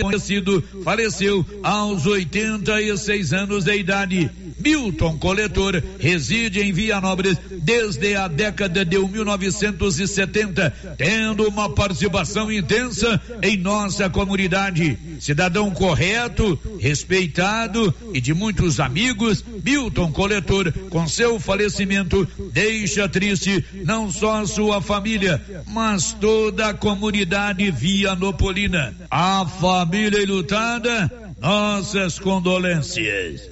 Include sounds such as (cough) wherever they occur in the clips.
conhecido faleceu aos 86 anos de idade. Milton Coletor reside em Vianópolis desde a década de 1970, tendo uma participação intensa em nossa comunidade. Cidadão correto, respeitado e de muitos amigos, Milton Coletor, com seu falecimento, deixa triste não só sua família, mas toda a comunidade vianopolina. A família enlutada, nossas condolências.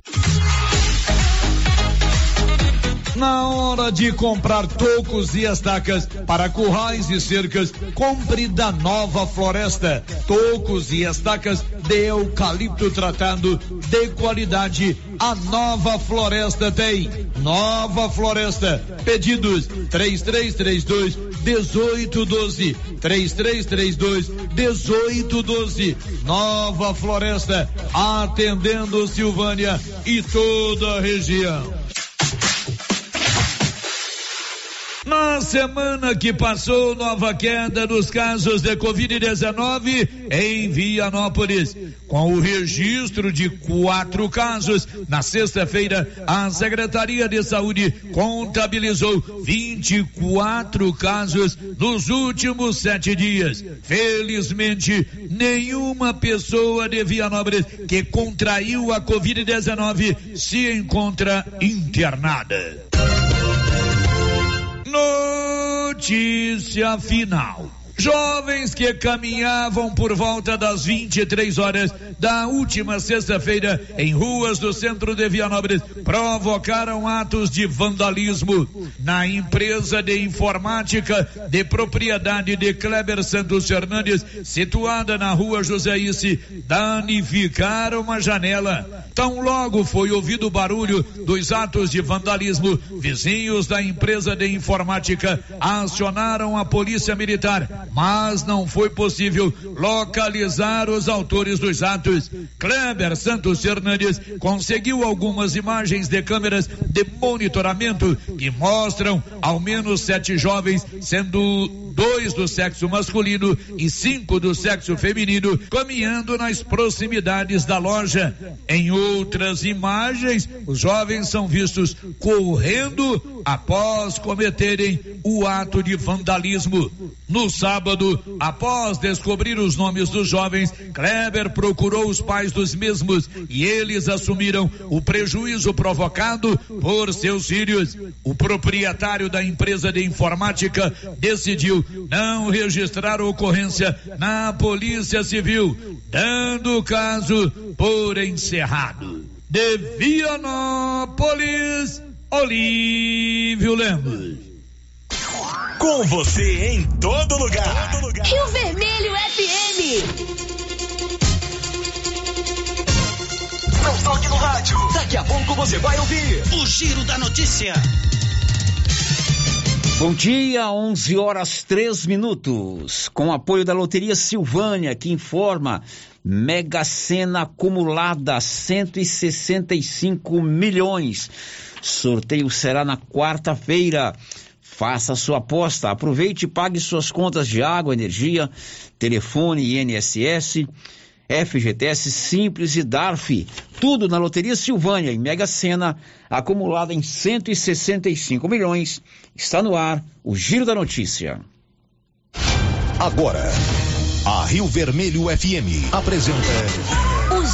Na hora de comprar tocos e estacas para currais e cercas, compre da Nova Floresta. Tocos e estacas de eucalipto tratado de qualidade. A Nova Floresta tem. Nova Floresta. Pedidos 3332 1812. 3332 1812. Nova Floresta. Atendendo Silvânia e toda a região. Na semana que passou, nova queda dos casos de Covid-19 em Vianópolis. Com o registro de quatro casos, na sexta-feira, a Secretaria de Saúde contabilizou 24 casos nos últimos sete dias. Felizmente, nenhuma pessoa de Vianópolis que contraiu a Covid-19 se encontra internada. Notícia final. Jovens que caminhavam por volta das 23 horas da última sexta-feira em ruas do centro de Vianópolis provocaram atos de vandalismo na empresa de informática de propriedade de Kleber Santos Fernandes, situada na rua Joséice, danificaram uma janela. Tão logo foi ouvido o barulho dos atos de vandalismo, vizinhos da empresa de informática acionaram a polícia militar mas não foi possível localizar os autores dos atos. Kleber Santos Fernandes conseguiu algumas imagens de câmeras de monitoramento que mostram ao menos sete jovens, sendo dois do sexo masculino e cinco do sexo feminino, caminhando nas proximidades da loja. Em outras imagens, os jovens são vistos correndo após cometerem o ato de vandalismo. No sábado, após descobrir os nomes dos jovens, Kleber procurou os pais dos mesmos e eles assumiram o prejuízo provocado por seus filhos. O proprietário da empresa de informática decidiu não registrar ocorrência na Polícia Civil, dando o caso por encerrado. De Vianópolis, Olívio Lemos. Com você em todo lugar. Todo lugar. Rio Vermelho FM. Não toque no rádio. Daqui a pouco você vai ouvir o Giro da Notícia. Bom dia, 11 horas 3 minutos. Com apoio da Loteria Silvânia, que informa Mega Sena acumulada 165 milhões. Sorteio será na quarta-feira. Faça sua aposta, aproveite e pague suas contas de água, energia, telefone, INSS, FGTS Simples e DARF. Tudo na Loteria Silvânia, em Mega Sena, acumulada em 165 milhões. Está no ar o Giro da Notícia. Agora, a Rio Vermelho FM apresenta.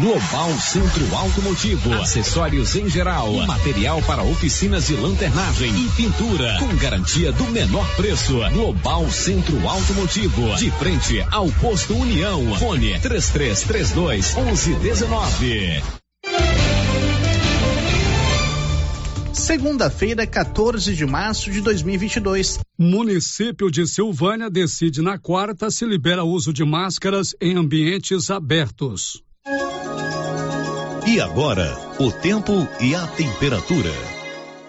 Global Centro Automotivo, acessórios em geral, material para oficinas de lanternagem e pintura, com garantia do menor preço. Global Centro Automotivo, de frente ao posto União. Fone 3332 1119. Segunda-feira, 14 de março de 2022. Município de Silvânia decide na quarta se libera uso de máscaras em ambientes abertos. E agora, o tempo e a temperatura.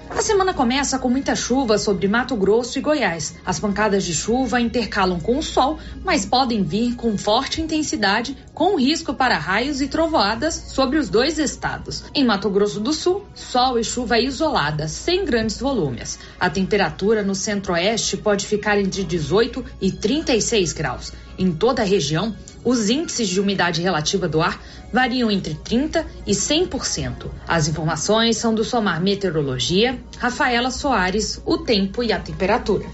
A semana começa com muita chuva sobre Mato Grosso e Goiás. As pancadas de chuva intercalam com o sol, mas podem vir com forte intensidade, com risco para raios e trovoadas sobre os dois estados. Em Mato Grosso do Sul, sol e chuva isolada, sem grandes volumes. A temperatura no centro-oeste pode ficar entre 18 e 36 graus. Em toda a região, os índices de umidade relativa do ar variam entre 30% e 100%. As informações são do Somar Meteorologia, Rafaela Soares, o tempo e a temperatura.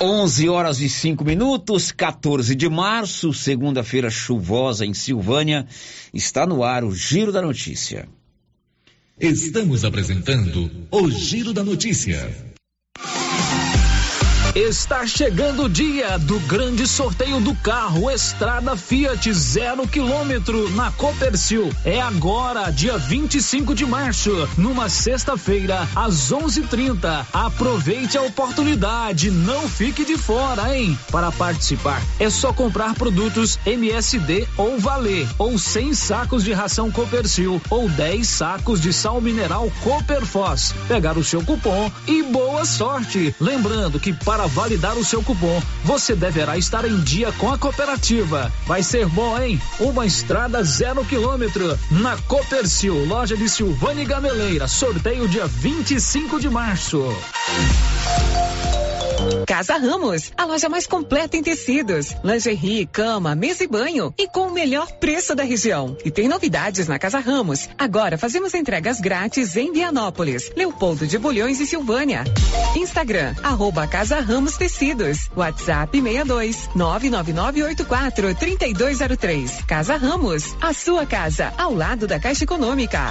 11 horas e 5 minutos, 14 de março, segunda-feira chuvosa em Silvânia. Está no ar o Giro da Notícia. Estamos apresentando o Giro da Notícia. Está chegando o dia do grande sorteio do carro Estrada Fiat zero quilômetro na Copercil. É agora, dia 25 de março, numa sexta-feira, às 11:30. Aproveite a oportunidade, não fique de fora, hein? Para participar, é só comprar produtos MSD ou Valer, ou 100 sacos de ração Copercil, ou 10 sacos de sal mineral Cooperfos. Pegar o seu cupom e boa sorte. Lembrando que para para validar o seu cupom, você deverá estar em dia com a cooperativa. Vai ser bom, hein? Uma estrada zero quilômetro na Copercil, loja de Silvânia Gameleira. Sorteio dia 25 de março. Casa Ramos, a loja mais completa em tecidos, lingerie, cama, mesa e banho e com o melhor preço da região. E tem novidades na Casa Ramos. Agora fazemos entregas grátis em Vianópolis, Leopoldo de Bulhões e Silvânia. Instagram, arroba Casa Ramos Tecidos. WhatsApp 62 99984 3203. Casa Ramos, a sua casa, ao lado da Caixa Econômica.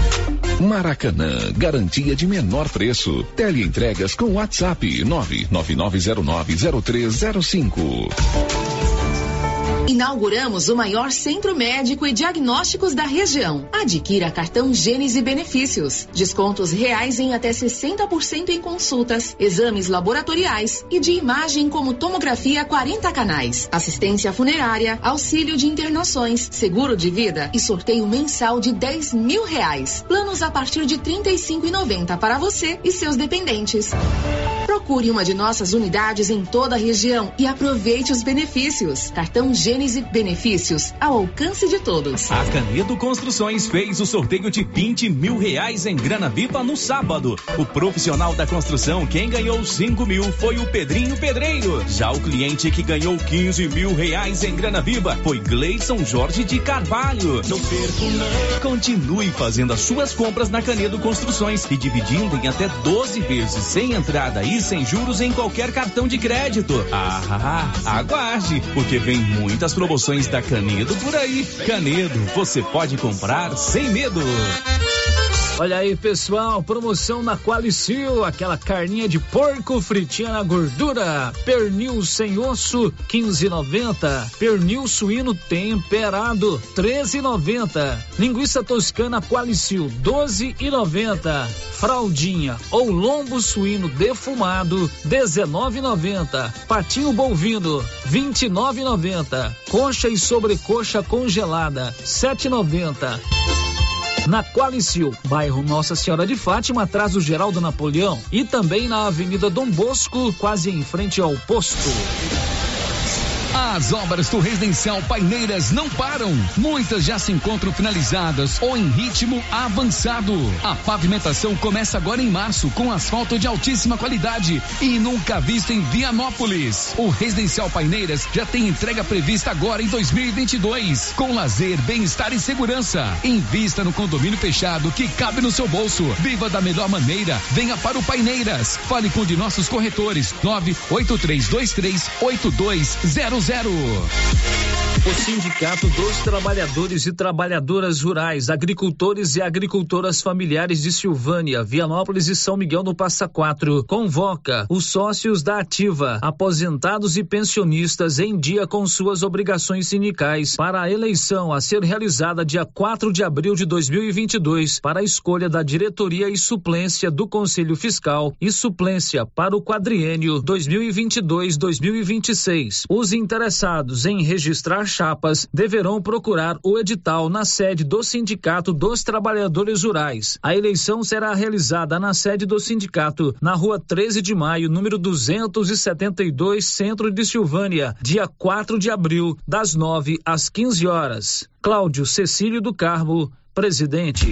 Maracanã, garantia de menor preço. Teleentregas com WhatsApp 999090305. Inauguramos o maior centro médico e diagnósticos da região. Adquira cartão Gênese Benefícios. Descontos reais em até 60% em consultas, exames laboratoriais e de imagem como tomografia 40 canais, assistência funerária, auxílio de internações, seguro de vida e sorteio mensal de 10 mil reais. Planos a partir de 35,90 para você e seus dependentes. Procure uma de nossas unidades em toda a região e aproveite os benefícios. Cartão Gênese benefícios ao alcance de todos. A Canedo Construções fez o sorteio de 20 mil reais em grana viva no sábado. O profissional da construção, quem ganhou 5 mil foi o Pedrinho Pedreiro. Já o cliente que ganhou 15 mil reais em grana viva foi Gleison Jorge de Carvalho. Não perco, não. Continue fazendo as suas compras na Canedo Construções e dividindo em até 12 vezes sem entrada e sem juros em qualquer cartão de crédito. Ah, aguarde, porque vem muito muitas promoções da Canedo por aí. Canedo, você pode comprar sem medo. Olha aí, pessoal, promoção na Qualicil, aquela carninha de porco fritinha na gordura, pernil sem osso, 15,90, pernil suíno temperado, 13,90, linguiça toscana Qualicil, 12,90, fraldinha ou lombo suíno defumado, 19,90, patinho bovino, 29,90, coxa e sobrecoxa congelada, 7,90. Na Qualicil, bairro Nossa Senhora de Fátima, atrás do Geraldo Napoleão e também na Avenida Dom Bosco, quase em frente ao posto. As obras do Residencial Paineiras não param. Muitas já se encontram finalizadas ou em ritmo avançado. A pavimentação começa agora em março com asfalto de altíssima qualidade e nunca visto em Vianópolis. O Residencial Paineiras já tem entrega prevista agora em 2022, com lazer, bem-estar e segurança. Invista no condomínio fechado que cabe no seu bolso. Viva da melhor maneira. Venha para o Paineiras. Fale com um de nossos corretores 983238200 zero O Sindicato dos Trabalhadores e Trabalhadoras Rurais, Agricultores e Agricultoras Familiares de Silvânia, Vianópolis e São Miguel do Passa Quatro convoca os sócios da Ativa, aposentados e pensionistas em dia com suas obrigações sindicais para a eleição a ser realizada dia 4 de abril de 2022 para a escolha da diretoria e suplência do Conselho Fiscal e suplência para o quadriênio 2022-2026. Os interessados em registrar chapas deverão procurar o edital na sede do Sindicato dos Trabalhadores Rurais. A eleição será realizada na sede do sindicato, na rua 13 de maio, número 272, centro de Silvânia, dia 4 de abril, das 9 às 15 horas. Cláudio Cecílio do Carmo, presidente.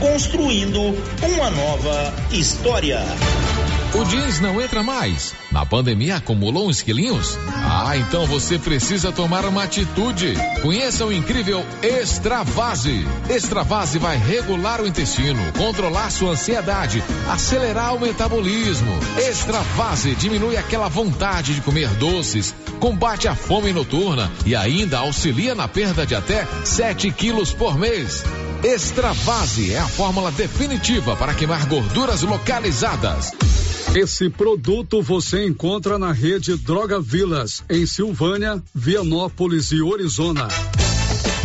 construindo uma nova história. O jeans não entra mais. Na pandemia acumulou uns quilinhos? Ah, então você precisa tomar uma atitude. Conheça o incrível Extravase. Extravase vai regular o intestino, controlar sua ansiedade, acelerar o metabolismo. Extravase diminui aquela vontade de comer doces, combate a fome noturna e ainda auxilia na perda de até 7 quilos por mês. Extravase é a fórmula definitiva para queimar gorduras localizadas. Esse produto você encontra na rede Droga Vilas, em Silvânia, Vianópolis e Orizona.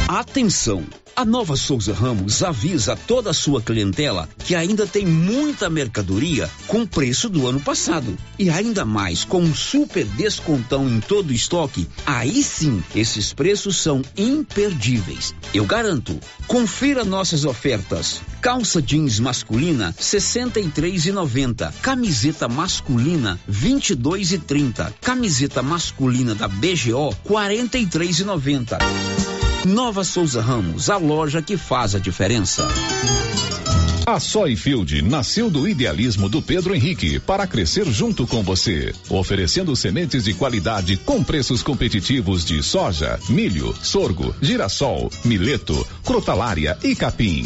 Atenção! A nova Souza Ramos avisa toda a sua clientela que ainda tem muita mercadoria com preço do ano passado. E ainda mais com um super descontão em todo o estoque. Aí sim, esses preços são imperdíveis. Eu garanto. Confira nossas ofertas. Calça jeans masculina 63,90. Camiseta masculina 22,30. Camiseta masculina da BGO 43,90. Nova Souza Ramos, a loja que faz a diferença. A Soyfield nasceu do idealismo do Pedro Henrique para crescer junto com você, oferecendo sementes de qualidade com preços competitivos de soja, milho, sorgo, girassol, mileto, crotalária e capim.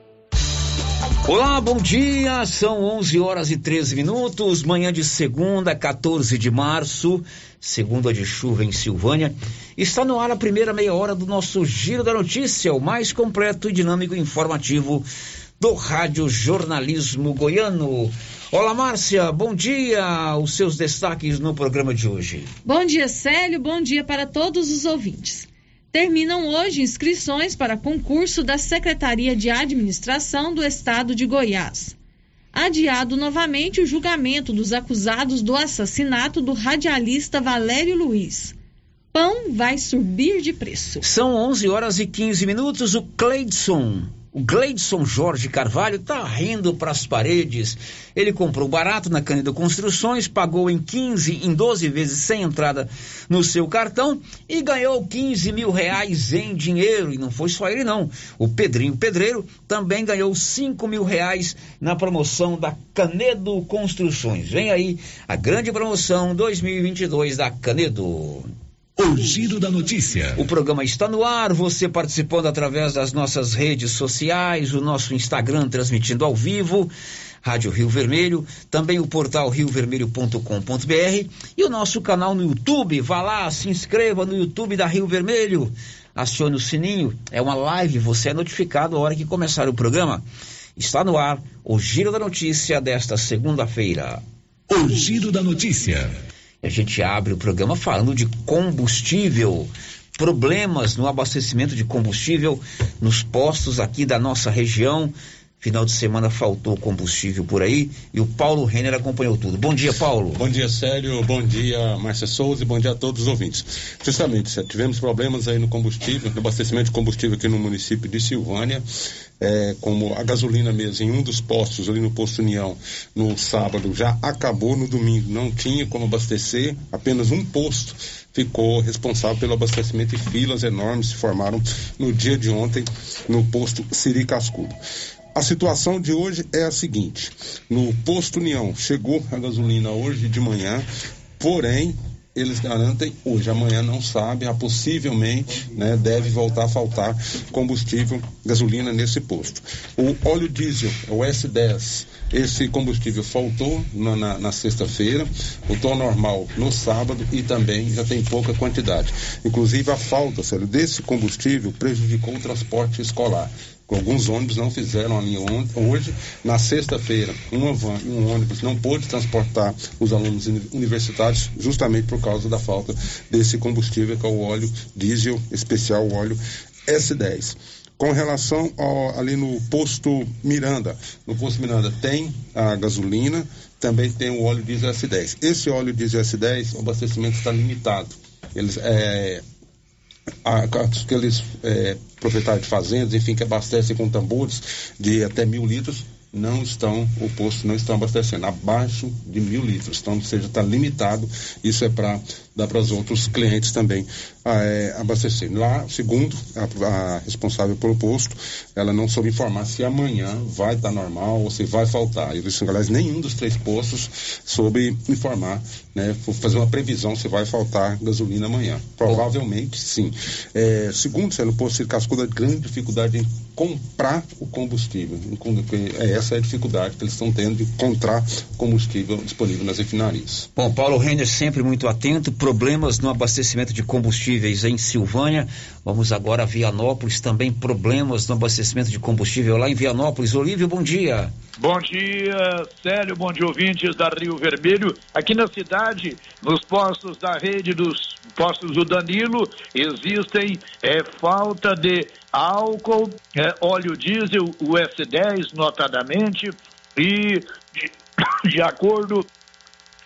Olá, bom dia. São 11 horas e 13 minutos, manhã de segunda, 14 de março, segunda de chuva em Silvânia. Está no ar a primeira meia hora do nosso Giro da Notícia, o mais completo e dinâmico informativo do Rádio Jornalismo Goiano. Olá, Márcia, bom dia. Os seus destaques no programa de hoje. Bom dia, Célio. Bom dia para todos os ouvintes. Terminam hoje inscrições para concurso da Secretaria de Administração do Estado de Goiás. Adiado novamente o julgamento dos acusados do assassinato do radialista Valério Luiz. Pão vai subir de preço. São 11 horas e 15 minutos. O Cleidson o Gleidson Jorge Carvalho está rindo para as paredes. Ele comprou barato na Canedo Construções, pagou em 15, em 12 vezes sem entrada no seu cartão e ganhou 15 mil reais em dinheiro. E não foi só ele, não. O Pedrinho Pedreiro também ganhou 5 mil reais na promoção da Canedo Construções. Vem aí a grande promoção 2022 da Canedo. O Giro da Notícia. O programa está no ar, você participando através das nossas redes sociais, o nosso Instagram transmitindo ao vivo, Rádio Rio Vermelho, também o portal riovermelho.com.br e o nosso canal no YouTube. Vá lá, se inscreva no YouTube da Rio Vermelho, acione o sininho, é uma live, você é notificado a hora que começar o programa. Está no ar o Giro da Notícia desta segunda-feira. O Giro da Notícia. A gente abre o programa falando de combustível, problemas no abastecimento de combustível nos postos aqui da nossa região. Final de semana faltou combustível por aí e o Paulo Renner acompanhou tudo. Bom dia, Paulo. Bom dia, Célio. Bom dia, Márcia Souza e bom dia a todos os ouvintes. Justamente, tivemos problemas aí no combustível, no abastecimento de combustível aqui no município de Silvânia. É, como a gasolina mesmo, em um dos postos, ali no posto União, no sábado, já acabou no domingo, não tinha como abastecer, apenas um posto ficou responsável pelo abastecimento e filas enormes se formaram no dia de ontem no posto Siri Cascudo. A situação de hoje é a seguinte: no posto União chegou a gasolina hoje de manhã, porém eles garantem hoje, amanhã não sabe, ah, possivelmente né, deve voltar a faltar combustível, gasolina nesse posto. O óleo diesel, o S10, esse combustível faltou na, na, na sexta-feira, voltou normal no sábado e também já tem pouca quantidade. Inclusive a falta, sério, desse combustível prejudicou o transporte escolar. Alguns ônibus não fizeram a linha hoje. Na sexta-feira, uma van e um ônibus não pôde transportar os alunos universitários justamente por causa da falta desse combustível, que é o óleo diesel especial, o óleo S10. Com relação ao, ali no posto Miranda, no posto Miranda tem a gasolina, também tem o óleo diesel S10. Esse óleo diesel S10, o abastecimento está limitado. Eles, é, aqueles é, proprietários de fazendas, enfim, que abastecem com tambores de até mil litros, não estão, o posto não está abastecendo, abaixo de mil litros. Então, seja, está limitado. Isso é para dar para os outros clientes também é, abastecer. Lá, segundo a, a, responsável pelo posto, ela não soube informar se amanhã vai estar normal ou se vai faltar. E, aliás, nenhum dos três postos soube informar, né, fazer uma previsão se vai faltar gasolina amanhã. Provavelmente sim. É, segundo, o posto de Cascuda, grande dificuldade em comprar o combustível. É, essa é a dificuldade que eles estão tendo de encontrar combustível disponível nas refinarias. Bom, Paulo Renner sempre muito atento problemas no abastecimento de combustíveis em Silvânia. Vamos agora a Vianópolis, também problemas no abastecimento de combustível lá em Vianópolis. Olívio, bom dia. Bom dia, Célio, bom dia, ouvintes da Rio Vermelho. Aqui na cidade, nos postos da rede dos postos do Danilo, existem é, falta de álcool, é, óleo diesel, o S10, notadamente, e de, (coughs) de acordo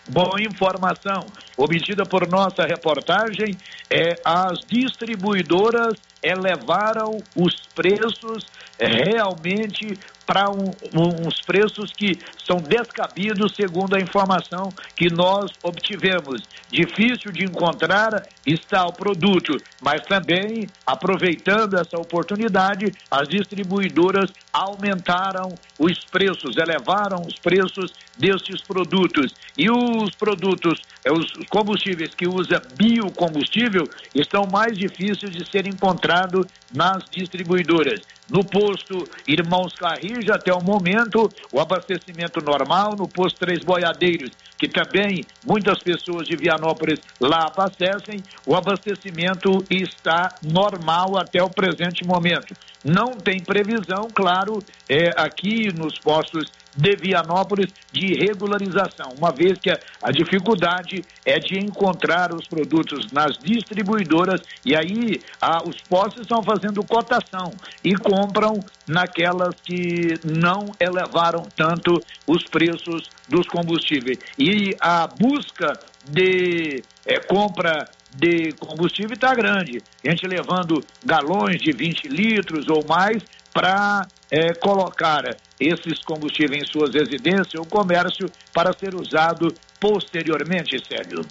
Boa informação. Obtida por nossa reportagem é as distribuidoras elevaram os preços realmente para um, um, uns preços que são descabidos segundo a informação que nós obtivemos. Difícil de encontrar está o produto, mas também, aproveitando essa oportunidade, as distribuidoras aumentaram os preços, elevaram os preços destes produtos. E os produtos, é, os combustíveis que usa biocombustível, estão mais difíceis de ser encontrados nas distribuidoras. No posto Irmãos Carrija, até o momento, o abastecimento normal, no posto Três Boiadeiros, que também muitas pessoas de Vianópolis lá abastecem, o abastecimento está normal até o presente momento. Não tem previsão, claro, é, aqui nos postos de Vianópolis de regularização, uma vez que a, a, dificuldade é de encontrar os produtos nas distribuidoras e aí a, os postos estão fazendo cotação e compram naquelas que não elevaram tanto os preços dos combustíveis. E a busca de é, compra de combustível está grande. A gente levando galões de 20 litros ou mais para é, colocar esses combustíveis em suas residências ou comércio para ser usado posteriormente, Sérgio.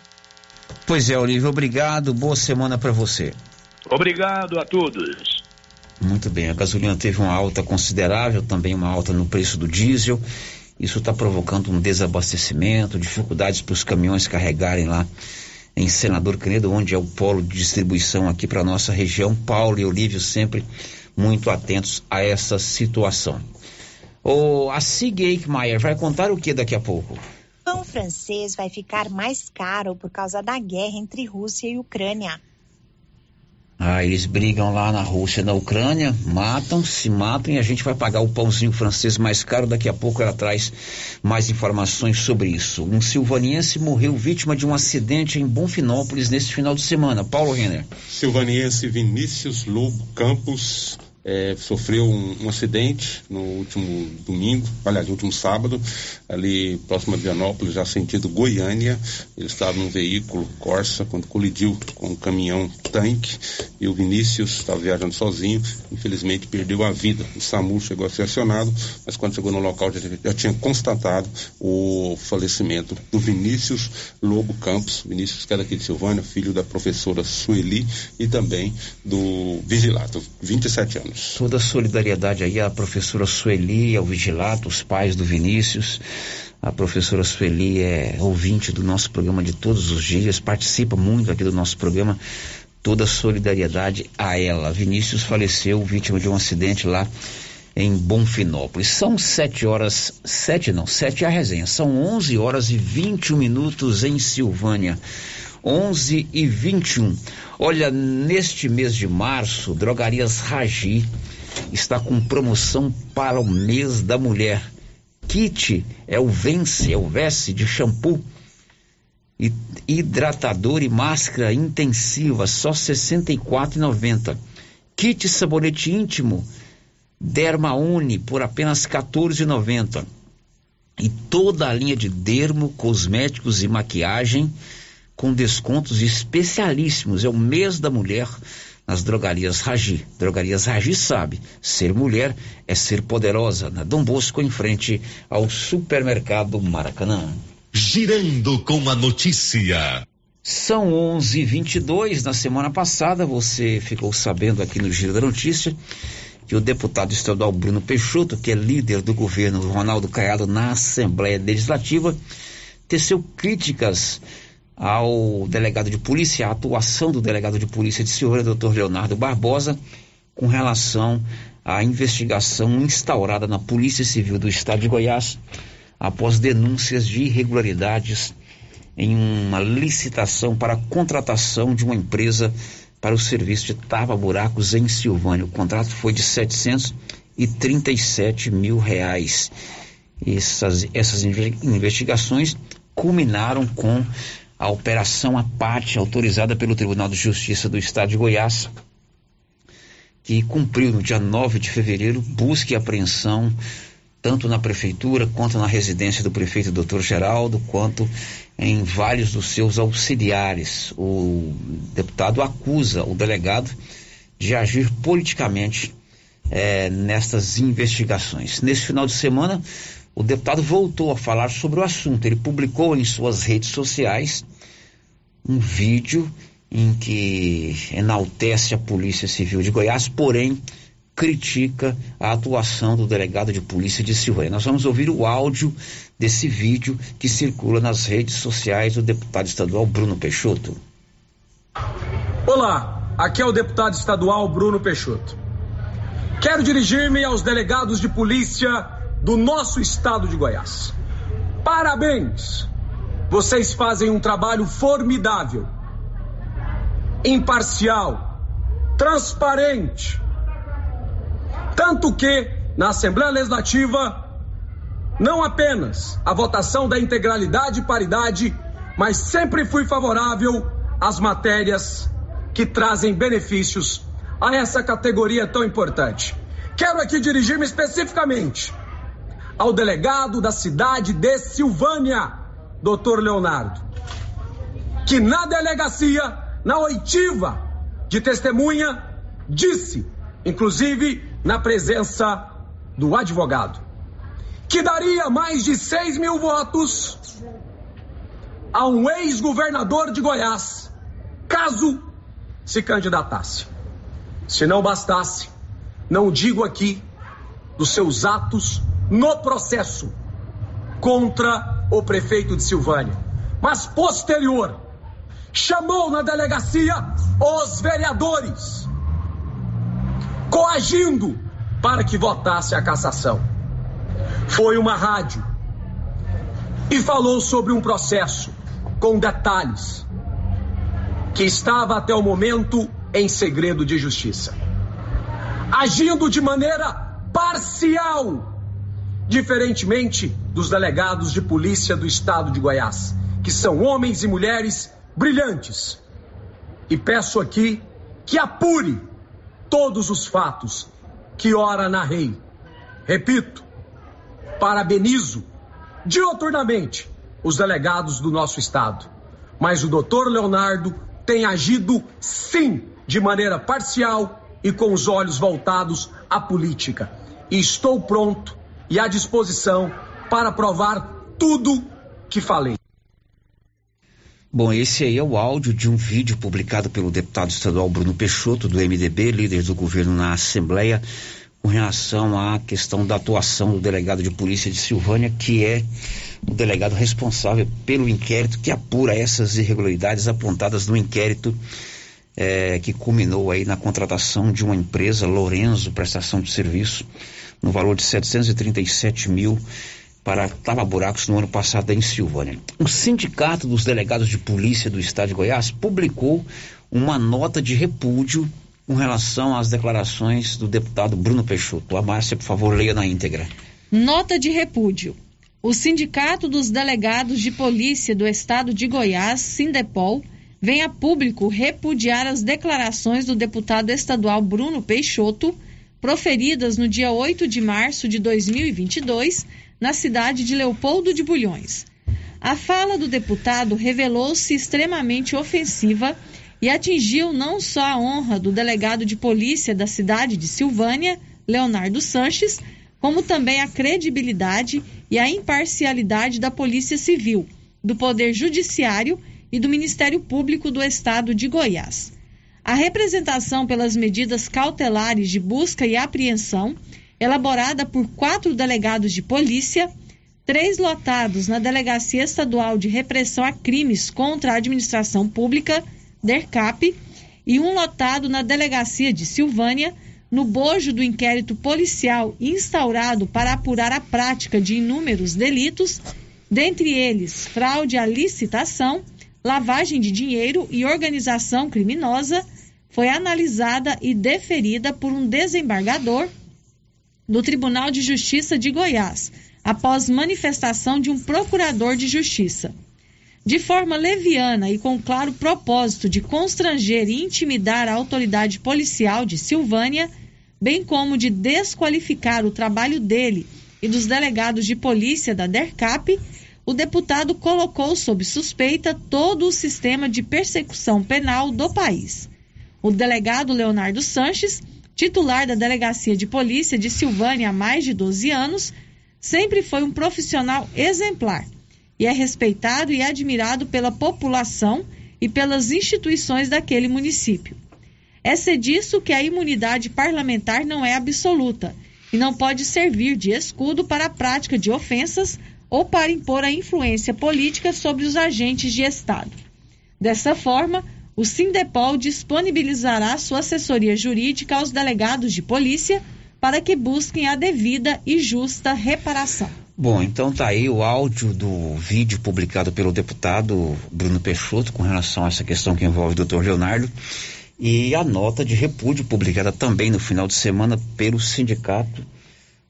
Pois é, Olívio, obrigado. Boa semana para você. Obrigado a todos. Muito bem, a gasolina teve uma alta considerável, também uma alta no preço do diesel. Isso está provocando um desabastecimento, dificuldades para os caminhões carregarem lá em Senador Canedo, onde é o polo de distribuição aqui para nossa região. Paulo e Olívio sempre muito atentos a essa situação. O, a Sig Eichmeier vai contar o que daqui a pouco? O pão francês vai ficar mais caro por causa da guerra entre Rússia e Ucrânia. Ah, eles brigam lá na Rússia, na Ucrânia, matam, se matam e a gente vai pagar o pãozinho francês mais caro. Daqui a pouco ela traz mais informações sobre isso. Um silvaniense morreu vítima de um acidente em Bonfinópolis neste final de semana. Paulo Renner. Silvaniense Vinícius Lobo Campos é, sofreu um, um, acidente no último domingo, aliás, no último sábado, ali próximo a Vianópolis, já sentido Goiânia. Ele estava num veículo Corsa quando colidiu com um caminhão tanque e o Vinícius estava viajando sozinho, infelizmente perdeu a vida. O SAMU chegou a ser acionado, mas quando chegou no local já, já tinha constatado o falecimento do Vinícius Lobo Campos, Vinícius que era aqui de Silvânia, filho da professora Sueli e também do Vigilato, 27 anos. Toda a solidariedade aí à professora Sueli, ao Vigilato, os pais do Vinícius. A professora Sueli é ouvinte do nosso programa de todos os dias, participa muito aqui do nosso programa. Toda solidariedade a ela. Vinícius faleceu vítima de um acidente lá em Bonfinópolis. São sete horas, sete não, sete é a resenha. São onze horas e vinte minutos em Silvânia. 11 e 21. Olha, neste mês de março, Drogarias Ragi está com promoção para o mês da mulher. Kit é o Vence, é o Vesse de shampoo, hidratador e máscara intensiva, só R$ 64,90. Kit sabonete íntimo, Derma Uni, por apenas R$ 14,90. E toda a linha de dermo, cosméticos e maquiagem com descontos especialíssimos. É o mês da mulher nas drogarias Ragi. Drogarias Ragi sabe, ser mulher é ser poderosa. Na Dom Bosco, em frente ao supermercado Maracanã. Girando com a notícia. São 11:22. Na semana passada, você ficou sabendo aqui no Giro da Notícia que o deputado estadual Bruno Peixoto, que é líder do governo Ronaldo Caiado na Assembleia Legislativa, teceu críticas ao delegado de polícia, a atuação do delegado de polícia de Silveira, doutor Leonardo Barbosa, com relação à investigação instaurada na Polícia Civil do Estado de Goiás, após denúncias de irregularidades em uma licitação para a contratação de uma empresa para o serviço de tapa-buracos em Silvânia. O contrato foi de 737 mil reais. Essas, essas investigações culminaram com a operação Apate, autorizada pelo Tribunal de Justiça do Estado de Goiás, que cumpriu no dia 9 de fevereiro busca e apreensão tanto na prefeitura quanto na residência do prefeito Dr. Geraldo, quanto em vários dos seus auxiliares. O deputado acusa o delegado de agir politicamente eh, nestas investigações. Nesse final de semana, o deputado voltou a falar sobre o assunto. Ele publicou em suas redes sociais um vídeo em que enaltece a Polícia Civil de Goiás, porém critica a atuação do delegado de polícia de Silvânia. Nós vamos ouvir o áudio desse vídeo que circula nas redes sociais do deputado estadual Bruno Peixoto. Olá, aqui é o deputado estadual Bruno Peixoto. Quero dirigir-me aos delegados de polícia do nosso estado de Goiás. Parabéns! Vocês fazem um trabalho formidável, imparcial, transparente. Tanto que, na Assembleia Legislativa, não apenas a votação da integralidade e paridade, mas sempre fui favorável às matérias que trazem benefícios a essa categoria tão importante. Quero aqui dirigir-me especificamente ao delegado da cidade de Silvânia, doutor Leonardo, que na delegacia, na oitiva de testemunha, disse, inclusive na presença do advogado, que daria mais de 6 mil votos a um ex-governador de Goiás, caso se candidatasse. Se não bastasse, não digo aqui dos seus atos no processo contra o prefeito de Silvânia, mas posterior, chamou na delegacia os vereadores, coagindo para que votasse a cassação. Foi uma rádio e falou sobre um processo com detalhes que estava até o momento em segredo de justiça, agindo de maneira parcial diferentemente dos delegados de polícia do estado de Goiás, que são homens e mulheres brilhantes. E peço aqui que apure todos os fatos que ora narrei. Repito, parabenizo dioturnamente os delegados do nosso estado, mas o doutor Leonardo tem agido sim de maneira parcial e com os olhos voltados à política. E estou pronto e à disposição para provar tudo que falei. Bom, esse aí é o áudio de um vídeo publicado pelo deputado estadual Bruno Peixoto, do MDB, líder do governo na Assembleia, com relação à questão da atuação do delegado de polícia de Silvânia, que é o delegado responsável pelo inquérito que apura essas irregularidades apontadas no inquérito é, que culminou aí na contratação de uma empresa, Lorenzo Prestação de Serviço, no valor de 737 mil para tava-buracos no ano passado em Silvânia. O Sindicato dos Delegados de Polícia do Estado de Goiás publicou uma nota de repúdio com relação às declarações do deputado Bruno Peixoto. A Márcia, por favor, leia na íntegra. Nota de repúdio. O Sindicato dos Delegados de Polícia do Estado de Goiás, Sindepol, vem a público repudiar as declarações do deputado estadual Bruno Peixoto proferidas no dia 8 de março de 2022, na cidade de Leopoldo de Bulhões. A fala do deputado revelou-se extremamente ofensiva e atingiu não só a honra do delegado de polícia da cidade de Silvânia, Leonardo Sanches, como também a credibilidade e a imparcialidade da Polícia Civil, do Poder Judiciário e do Ministério Público do Estado de Goiás. A representação pelas medidas cautelares de busca e apreensão, elaborada por quatro delegados de polícia, três lotados na Delegacia Estadual de Repressão a Crimes contra a Administração Pública, DERCAP, e um lotado na Delegacia de Silvânia, no bojo do inquérito policial instaurado para apurar a prática de inúmeros delitos, dentre eles fraude à licitação, lavagem de dinheiro e organização criminosa, foi analisada e deferida por um desembargador do Tribunal de Justiça de Goiás, após manifestação de um procurador de justiça. De forma leviana e com claro propósito de constranger e intimidar a autoridade policial de Silvânia, bem como de desqualificar o trabalho dele e dos delegados de polícia da DERCAP, o deputado colocou sob suspeita todo o sistema de persecução penal do país. O delegado Leonardo Sanches, titular da Delegacia de Polícia de Silvânia há mais de 12 anos, sempre foi um profissional exemplar e é respeitado e admirado pela população e pelas instituições daquele município. É ser disso que a imunidade parlamentar não é absoluta e não pode servir de escudo para a prática de ofensas ou para impor a influência política sobre os agentes de Estado. Dessa forma, o Sindepol disponibilizará sua assessoria jurídica aos delegados de polícia para que busquem a devida e justa reparação. Bom, então tá aí o áudio do vídeo publicado pelo deputado Bruno Peixoto com relação a essa questão que envolve o doutor Leonardo e a nota de repúdio publicada também no final de semana pelo sindicato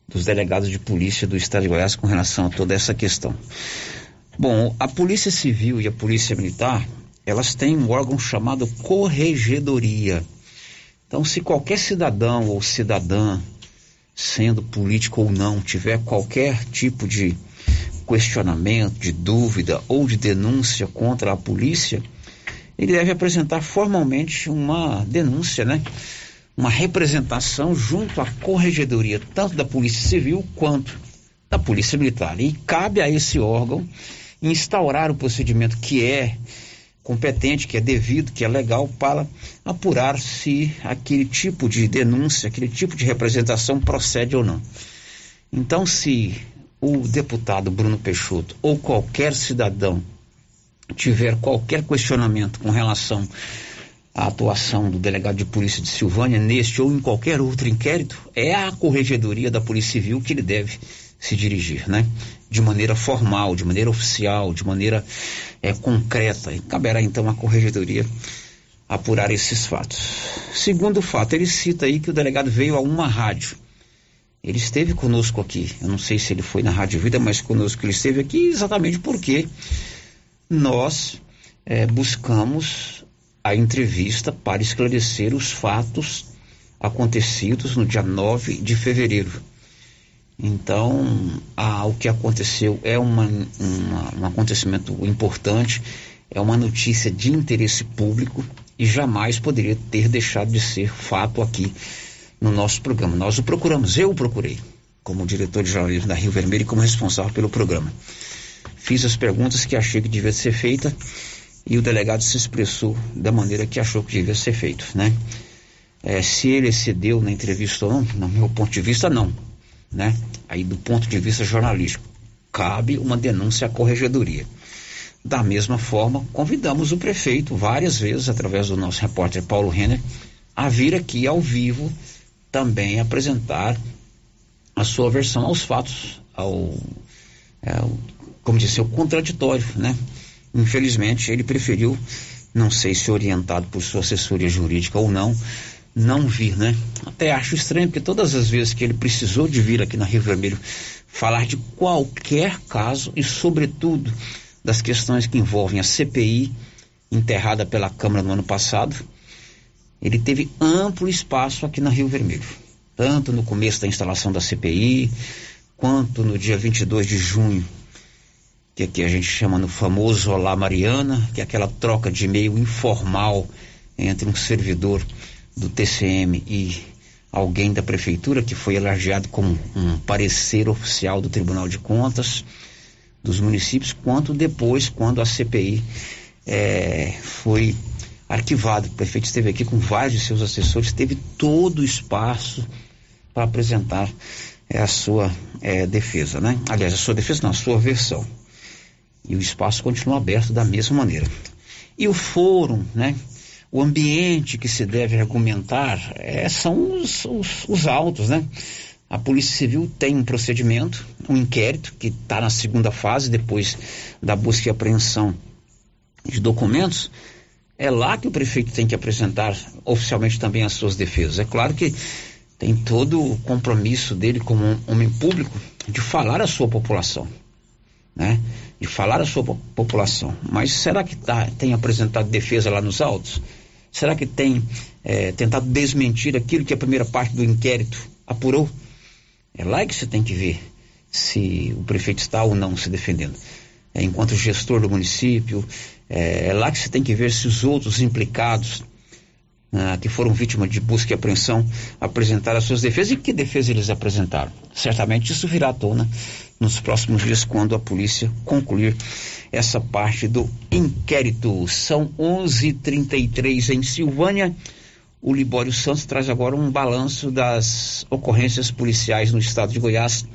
dos delegados de polícia do estado de Goiás com relação a toda essa questão. Bom, a Polícia Civil e a Polícia Militar, elas têm um órgão chamado Corregedoria. Então, se qualquer cidadão ou cidadã sendo político ou não, tiver qualquer tipo de questionamento, de dúvida ou de denúncia contra a polícia, ele deve apresentar formalmente uma denúncia, né? Uma representação junto à corregedoria, tanto da Polícia Civil quanto da Polícia Militar. E cabe a esse órgão instaurar o procedimento que é competente, que é devido, que é legal para apurar se aquele tipo de denúncia, aquele tipo de representação procede ou não. Então, se o deputado Bruno Peixoto ou qualquer cidadão tiver qualquer questionamento com relação à atuação do delegado de polícia de Silvânia neste ou em qualquer outro inquérito, é a corregedoria da Polícia Civil que ele deve se dirigir, né? De maneira formal, de maneira oficial, de maneira é, concreta. E caberá então à corregedoria apurar esses fatos. Segundo fato, ele cita aí que o delegado veio a uma rádio. Ele esteve conosco aqui. Eu não sei se ele foi na Rádio Vida, mas conosco ele esteve aqui exatamente porque nós é, buscamos a entrevista para esclarecer os fatos acontecidos no dia 9 de fevereiro então, o que aconteceu é uma, uma, um acontecimento importante, é uma notícia de interesse público e jamais poderia ter deixado de ser fato aqui no nosso programa. Nós o procuramos, eu o procurei, como diretor de jornalismo da Rio Vermelho e como responsável pelo programa. Fiz as perguntas que achei que devia ser feita e o delegado se expressou da maneira que achou que devia ser feito, né? É, se ele excedeu na entrevista ou não, no meu ponto de vista, não né? Aí do ponto de vista jornalístico, cabe uma denúncia à corregedoria. Da mesma forma, convidamos o prefeito várias vezes, através do nosso repórter Paulo Renner, a vir aqui ao vivo também apresentar a sua versão aos fatos, ao, é, como disse, o contraditório, né? Infelizmente, ele preferiu, não sei se orientado por sua assessoria jurídica ou não, não vir, né? Até acho estranho, porque todas as vezes que ele precisou de vir aqui na Rio Vermelho falar de qualquer caso e, sobretudo, das questões que envolvem a CPI enterrada pela Câmara no ano passado, ele teve amplo espaço aqui na Rio Vermelho. Tanto no começo da instalação da CPI, quanto no dia 22 de junho, que aqui a gente chama no famoso Olá Mariana, que é aquela troca de e-mail informal entre um servidor do TCM e alguém da prefeitura que foi elogiado como um parecer oficial do Tribunal de Contas dos municípios, quanto depois, quando a CPI é, foi arquivada. O prefeito esteve aqui com vários de seus assessores, teve todo o espaço para apresentar é, a sua é, defesa, né? Aliás, a sua defesa não, a sua versão. E o espaço continua aberto da mesma maneira. E o fórum, né? O ambiente que se deve argumentar é, são os, os, os autos, né? A Polícia Civil tem um procedimento, um inquérito, que está na segunda fase, depois da busca e apreensão de documentos. É lá que o prefeito tem que apresentar oficialmente também as suas defesas. É claro que tem todo o compromisso dele como um homem público de falar à sua população, né? De falar à sua população. Mas será que tá, tem apresentado defesa lá nos autos? Será que tem é, tentado desmentir aquilo que a primeira parte do inquérito apurou? É lá que você tem que ver se o prefeito está ou não se defendendo. É, enquanto gestor do município, é, é, lá que você tem que ver se os outros implicados ah, que foram vítimas de busca e apreensão apresentaram as suas defesas e que defesa eles apresentaram. Certamente isso virá à tona nos próximos dias quando a polícia concluir essa parte do inquérito. São 11:33 em Silvânia. O Libório Santos traz agora um balanço das ocorrências policiais no estado de Goiás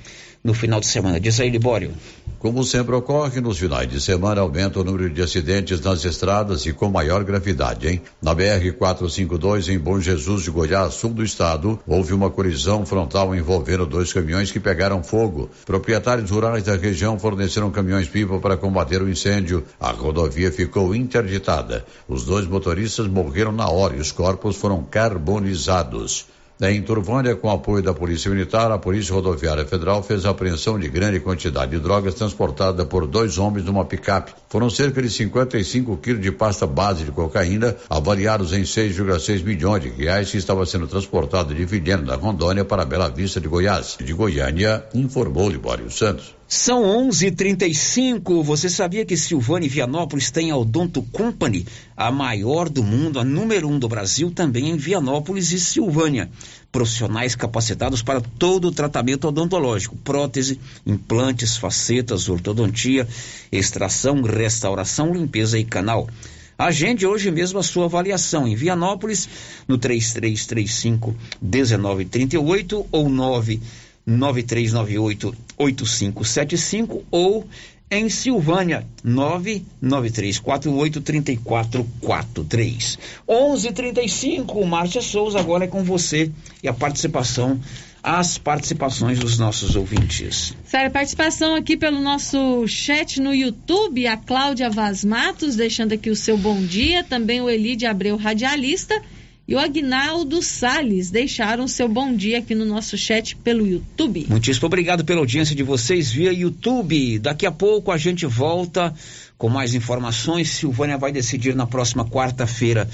no final de semana. Diz aí, Libório. Como sempre ocorre, nos finais de semana aumenta o número de acidentes nas estradas e com maior gravidade, hein? Na BR-452, em Bom Jesus de Goiás, sul do estado, houve uma colisão frontal envolvendo dois caminhões que pegaram fogo. Proprietários rurais da região forneceram caminhões-pipa para combater o incêndio. A rodovia ficou interditada. Os dois motoristas morreram na hora e os corpos foram carbonizados. Em Turvânia, com apoio da Polícia Militar, a Polícia Rodoviária Federal fez a apreensão de grande quantidade de drogas transportada por dois homens numa picape. Foram cerca de 55 quilos de pasta base de cocaína, avaliados em 6,6 milhões de reais, que estava sendo transportado de Vilhena da Rondônia para Bela Vista de Goiás. De Goiânia, informou Libório Santos. São 11:35. Você sabia que Silvânia e Vianópolis tem a Odonto Company, a maior do mundo, a número um do Brasil, também em Vianópolis e Silvânia. Profissionais capacitados para todo o tratamento odontológico: prótese, implantes, facetas, ortodontia, extração, restauração, limpeza e canal. Agende hoje mesmo a sua avaliação em Vianópolis no 3335 1938 ou 9 9398-8575 ou em Silvânia, 99348-3443. 11:35 Márcia Souza agora é com você e a participação as participações dos nossos ouvintes. Sério, participação aqui pelo nosso chat no YouTube, a Cláudia Vaz Matos, deixando aqui o seu bom dia, também o Elide Abreu, radialista, e o Agnaldo Sales deixaram seu bom dia aqui no nosso chat pelo YouTube. Muitíssimo obrigado pela audiência de vocês via YouTube. Daqui a pouco a gente volta com mais informações. Silvânia vai decidir na próxima quarta-feira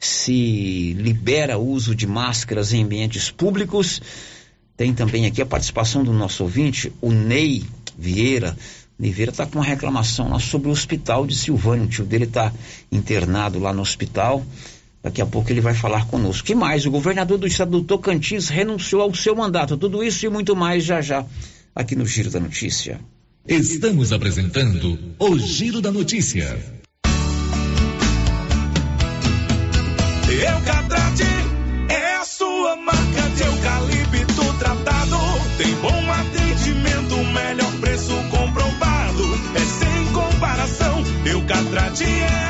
se libera o uso de máscaras em ambientes públicos. Tem também aqui a participação do nosso ouvinte, o Ney Vieira. Ney Vieira está com uma reclamação lá sobre o hospital de Silvânia. O tio dele está internado lá no hospital Daqui a pouco ele vai falar conosco. que mais? O governador do estado do Tocantins renunciou ao seu mandato. Tudo isso e muito mais já já aqui no Giro da Notícia. Estamos apresentando o Giro da Notícia. Eucatrate é a sua marca de eucalipto tratado. Tem bom atendimento, melhor preço comprovado. É sem comparação. Eucatrate é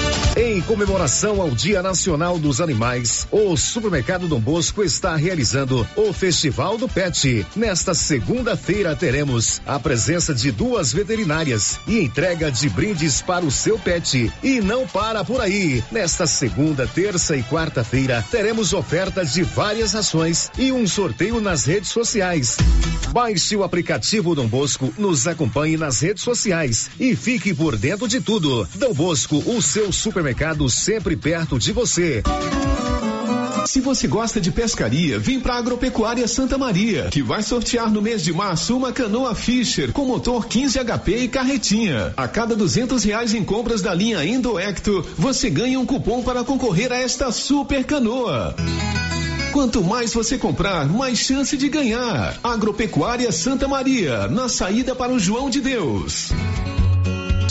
Em comemoração ao Dia Nacional dos Animais, o Supermercado Dom Bosco está realizando o Festival do Pet. Nesta segunda-feira teremos a presença de duas veterinárias e entrega de brindes para o seu pet. E não para por aí. Nesta segunda, terça e quarta-feira teremos ofertas de várias ações e um sorteio nas redes sociais. Baixe o aplicativo Dom Bosco, nos acompanhe nas redes sociais e fique por dentro de tudo. Dom Bosco, o seu supermercado sempre perto de você. Se você gosta de pescaria, vem para Agropecuária Santa Maria, que vai sortear no mês de março uma canoa Fisher com motor 15 HP e carretinha. A cada duzentos reais em compras da linha Indoecto, você ganha um cupom para concorrer a esta super canoa. Quanto mais você comprar, mais chance de ganhar. Agropecuária Santa Maria, na saída para o João de Deus.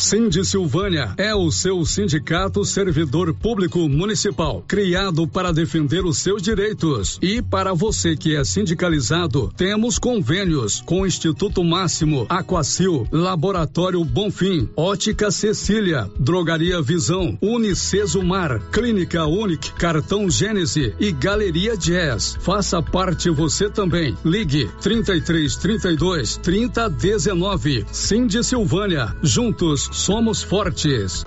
Cindy Silvânia é o seu sindicato servidor público municipal, criado para defender os seus direitos. E para você que é sindicalizado, temos convênios com o Instituto Máximo, Aquacil, Laboratório Bonfim, Ótica Cecília, Drogaria Visão, Unicesumar, Clínica Unic, Cartão Gênese e Galeria Jazz. Faça parte você também. Ligue 33 32 30 19. Cindy Silvânia. Juntos somos fortes.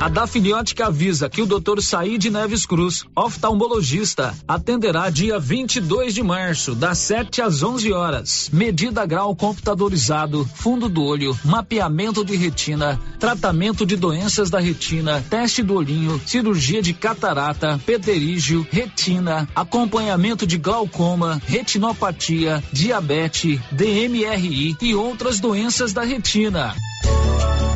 A Dafniótica avisa que o Dr. Said Neves Cruz, oftalmologista, atenderá dia 22 de março, das 7 às 11 horas. Medida grau computadorizado, fundo do olho, mapeamento de retina, tratamento de doenças da retina, teste do olhinho, cirurgia de catarata, pterígio, retina, acompanhamento de glaucoma, retinopatia, diabetes, DMRI e outras doenças da retina.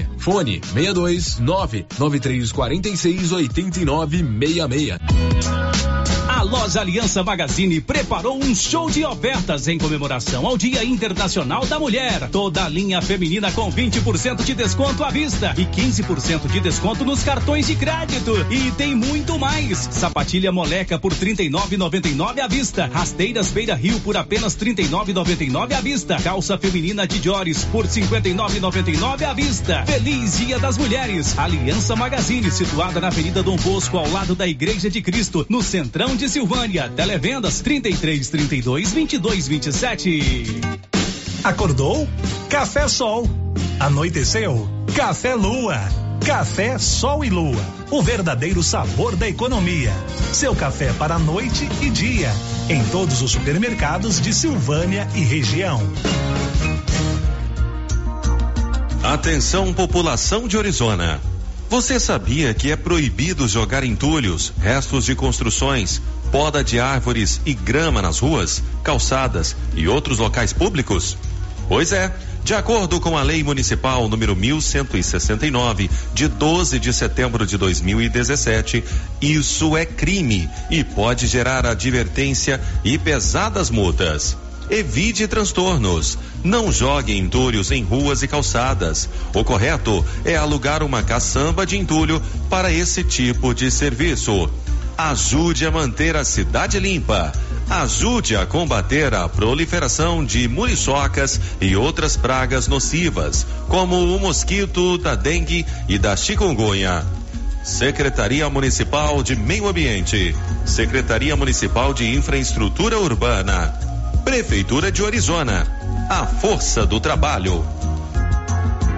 Zuquinha. Fone 62 99346 8966. A loja Aliança Magazine preparou um show de ofertas em comemoração ao Dia Internacional da Mulher. Toda a linha feminina com 20% de desconto à vista e 15% de desconto nos cartões de crédito. E tem muito mais. Sapatilha moleca por 39,99 à vista. Rasteiras Beira Rio por apenas 39,99 à vista. Calça feminina de Jores por 59,99 à vista. Feliz Dia das Mulheres. Aliança Magazine, situada na Avenida Dom Bosco, ao lado da Igreja de Cristo, no centrão de Silvânia. Televendas 33 32 22 27. Acordou? Café Sol. Anoiteceu? Café Lua. Café Sol e Lua. O verdadeiro sabor da economia. Seu café para noite e dia. Em todos os supermercados de Silvânia e região. Atenção, população de Orizona. Você sabia que é proibido jogar entulhos, restos de construções, poda de árvores e grama nas ruas, calçadas e outros locais públicos? Pois é. De acordo com a Lei Municipal número 1169, de 12 de setembro de 2017, isso é crime e pode gerar advertência e pesadas multas. Evite transtornos. Não jogue entulhos em ruas e calçadas. O correto é alugar uma caçamba de entulho para esse tipo de serviço. Ajude a manter a cidade limpa. Ajude a combater a proliferação de muriçocas e outras pragas nocivas, como o mosquito da dengue e da chikungunya. Secretaria Municipal de Meio Ambiente, Secretaria Municipal de Infraestrutura Urbana, Prefeitura de Orizona. A força do trabalho.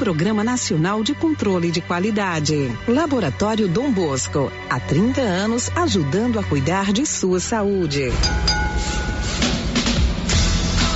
Programa Nacional de Controle de Qualidade. Laboratório Dom Bosco, há 30 anos ajudando a cuidar de sua saúde.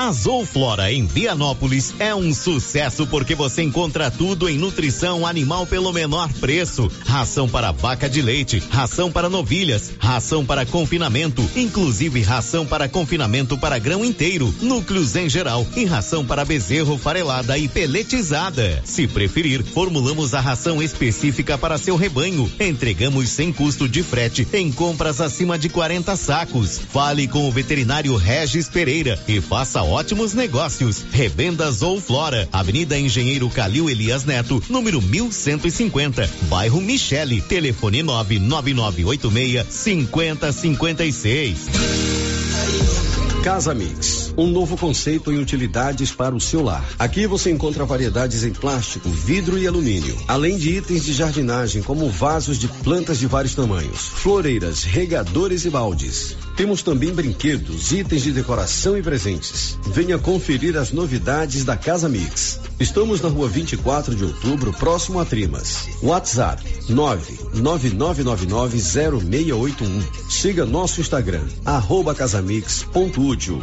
A Zooflora em Vianópolis é um sucesso porque você encontra tudo em nutrição animal pelo menor preço. Ração para vaca de leite, ração para novilhas, ração para confinamento, inclusive ração para confinamento para grão inteiro, núcleos em geral e ração para bezerro farelada e peletizada. Se preferir, formulamos a ração específica para seu rebanho. Entregamos sem custo de frete em compras acima de 40 sacos. Fale com o veterinário Regis Pereira e faça ótimos negócios. Revendas ou Flora, Avenida Engenheiro Calil Elias Neto, número 1150, bairro Michele, telefone 99986 5056. Casa Mix, um novo conceito em utilidades para o seu lar. Aqui você encontra variedades em plástico, vidro e alumínio, além de itens de jardinagem como vasos de plantas de vários tamanhos, floreiras, regadores e baldes. Temos também brinquedos, itens de decoração e presentes. Venha conferir as novidades da Casa Mix. Estamos na rua 24 de outubro, próximo a Trimas. WhatsApp 999990681. Siga nosso Instagram, arroba casamix.útil.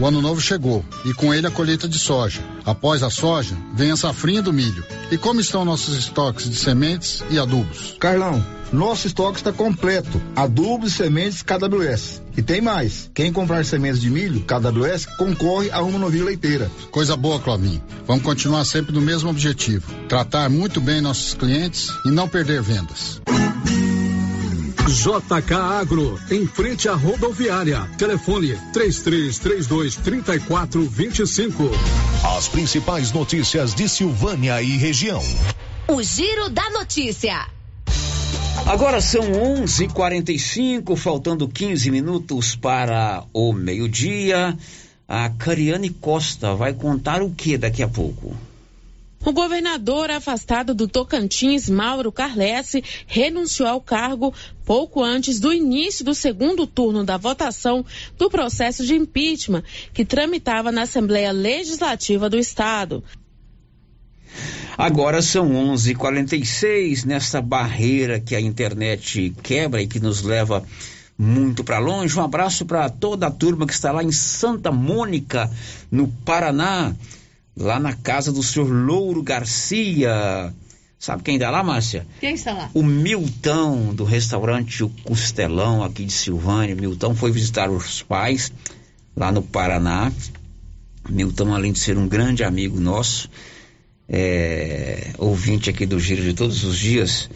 o ano novo chegou e com ele a colheita de soja. Após a soja, vem a safrinha do milho. E como estão nossos estoques de sementes e adubos? Carlão, nosso estoque está completo. Adubos e sementes KWS. E tem mais. Quem comprar sementes de milho KWS concorre a uma novilha leiteira. Coisa boa, Clovinho. Vamos continuar sempre no mesmo objetivo: tratar muito bem nossos clientes e não perder vendas. JK Agro, em frente à rodoviária. Telefone 3332 3425. As principais notícias de Silvânia e região. O Giro da Notícia. Agora são 11:45, faltando 15 minutos para o meio-dia. A Cariane Costa vai contar o que daqui a pouco? O governador afastado do Tocantins, Mauro Carlesse, renunciou ao cargo pouco antes do início do segundo turno da votação do processo de impeachment que tramitava na Assembleia Legislativa do Estado. Agora são 11:46 nessa barreira que a internet quebra e que nos leva muito para longe. Um abraço para toda a turma que está lá em Santa Mônica, no Paraná lá na casa do senhor Louro Garcia. Sabe quem está lá, Márcia? Quem está lá? O Milton, do restaurante O Costelão, aqui de Silvânia. Milton foi visitar os pais lá no Paraná. Milton, além de ser um grande amigo nosso, é, ouvinte aqui do Giro de todos os dias,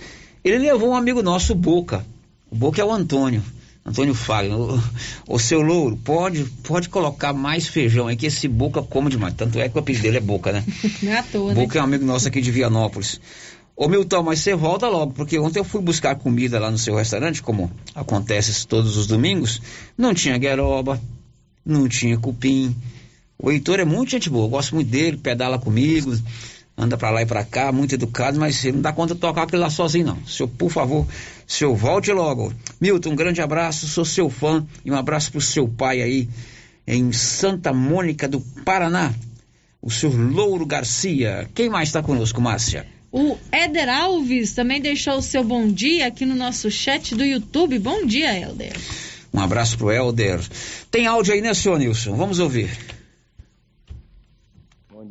ele levou um amigo nosso, o Boca. O Boca é o Antônio. Antônio Fagner, o, o seu louro, pode, pode colocar mais feijão aí, que esse Boca come demais. Tanto é que o apelido dele é Boca, né? (laughs) Não é à toa, Boca né? é um amigo nosso aqui de Vianópolis. Ô Milton, mas você volta logo, porque ontem eu fui buscar comida lá no seu restaurante, como acontece todos os domingos, não tinha gueroba, não tinha cupim. O Heitor é muito gente boa, eu gosto muito dele, pedala comigo, anda pra lá e pra cá, muito educado, mas ele não dá conta de tocar aquele lá sozinho, não. Senhor, por favor, senhor, volte logo. Milton, um grande abraço, sou seu fã e um abraço pro seu pai aí em Santa Mônica do Paraná, o senhor Louro Garcia. Quem mais está conosco, Márcia? O Éder Alves também deixou o seu bom dia aqui no nosso chat do YouTube. Bom dia, Éder. Um abraço pro Helder. Tem áudio aí, né, senhor Nilson? Vamos ouvir.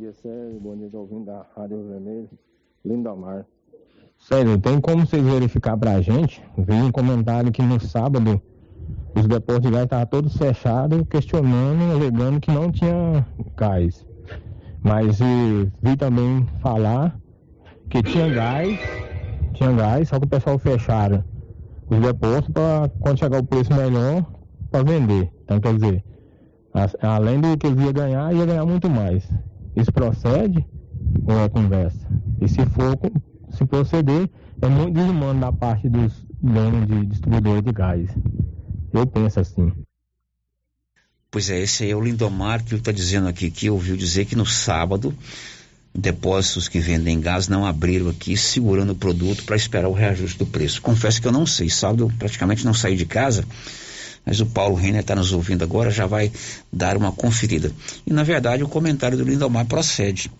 Dia, Sérgio. Bom dia, ouvindo da Rádio Vermelho. Lindomar. Sério, tem como vocês verificar pra gente? Vi um comentário que no sábado os depósitos de gás estavam todos fechados, questionando, alegando que não tinha gás. Mas e, vi também falar que tinha gás, tinha gás, só que o pessoal fecharam os depósitos para quando chegar o preço melhor para vender. Então quer dizer, além do que eles iam ganhar, ia ganhar muito mais. Isso procede ou é conversa? E se for se proceder, é muito desumano da parte dos donos de distribuidores de gás. Eu penso assim. Pois é, esse aí é o Lindomar que está dizendo aqui, que ouviu dizer que no sábado depósitos que vendem gás não abriram aqui, segurando o produto para esperar o reajuste do preço. Confesso que eu não sei, sábado eu praticamente não saí de casa, mas o Paulo Renner está nos ouvindo agora, já vai dar uma conferida. E na verdade o comentário do Lindomar procede.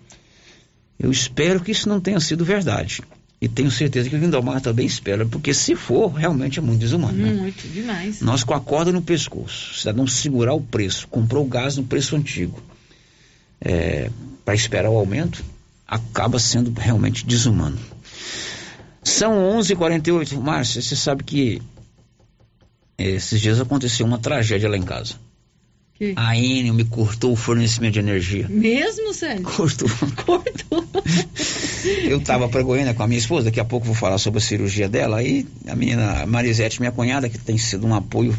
Eu espero que isso não tenha sido verdade. E tenho certeza que o Lindomar também espera, porque se for, realmente é muito desumano. né? Muito demais. Nós com a corda no pescoço, o cidadão segurar o preço, comprou o gás no preço antigo, é, para esperar o aumento, acaba sendo realmente desumano. São 11h48. Márcia, você sabe que esses dias aconteceu uma tragédia lá em casa. Que? A Enel me cortou o fornecimento de energia. Mesmo, Sérgio? Cortou. (laughs) Cortou. (laughs) Eu estava para Goiânia com a minha esposa, daqui a pouco vou falar sobre a cirurgia dela. Aí a menina Marisete, minha cunhada, que tem sido um apoio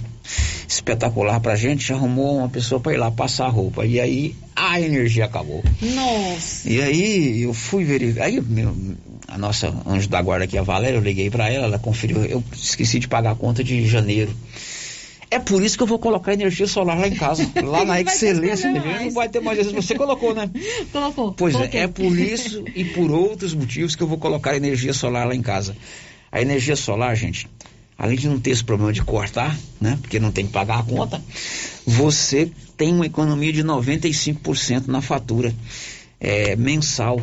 espetacular pra gente, arrumou uma pessoa para ir lá passar a roupa. E aí a energia acabou. Nossa. E aí eu fui verificar. Aí meu, a nossa anjo da guarda aqui, a Valéria, eu liguei para ela, ela conferiu. Eu esqueci de pagar a conta de janeiro. É por isso que eu vou colocar energia solar lá em casa. (laughs) Lá na Excelência Energia. Não vai ter mais isso. Você colocou, né? Colocou. Pois Coloquei. é, é por isso e por outros motivos que eu vou colocar energia solar lá em casa. A energia solar, gente, além de não ter esse problema de cortar, né? Porque não tem que pagar a conta, você tem uma economia de 95% na fatura é, mensal.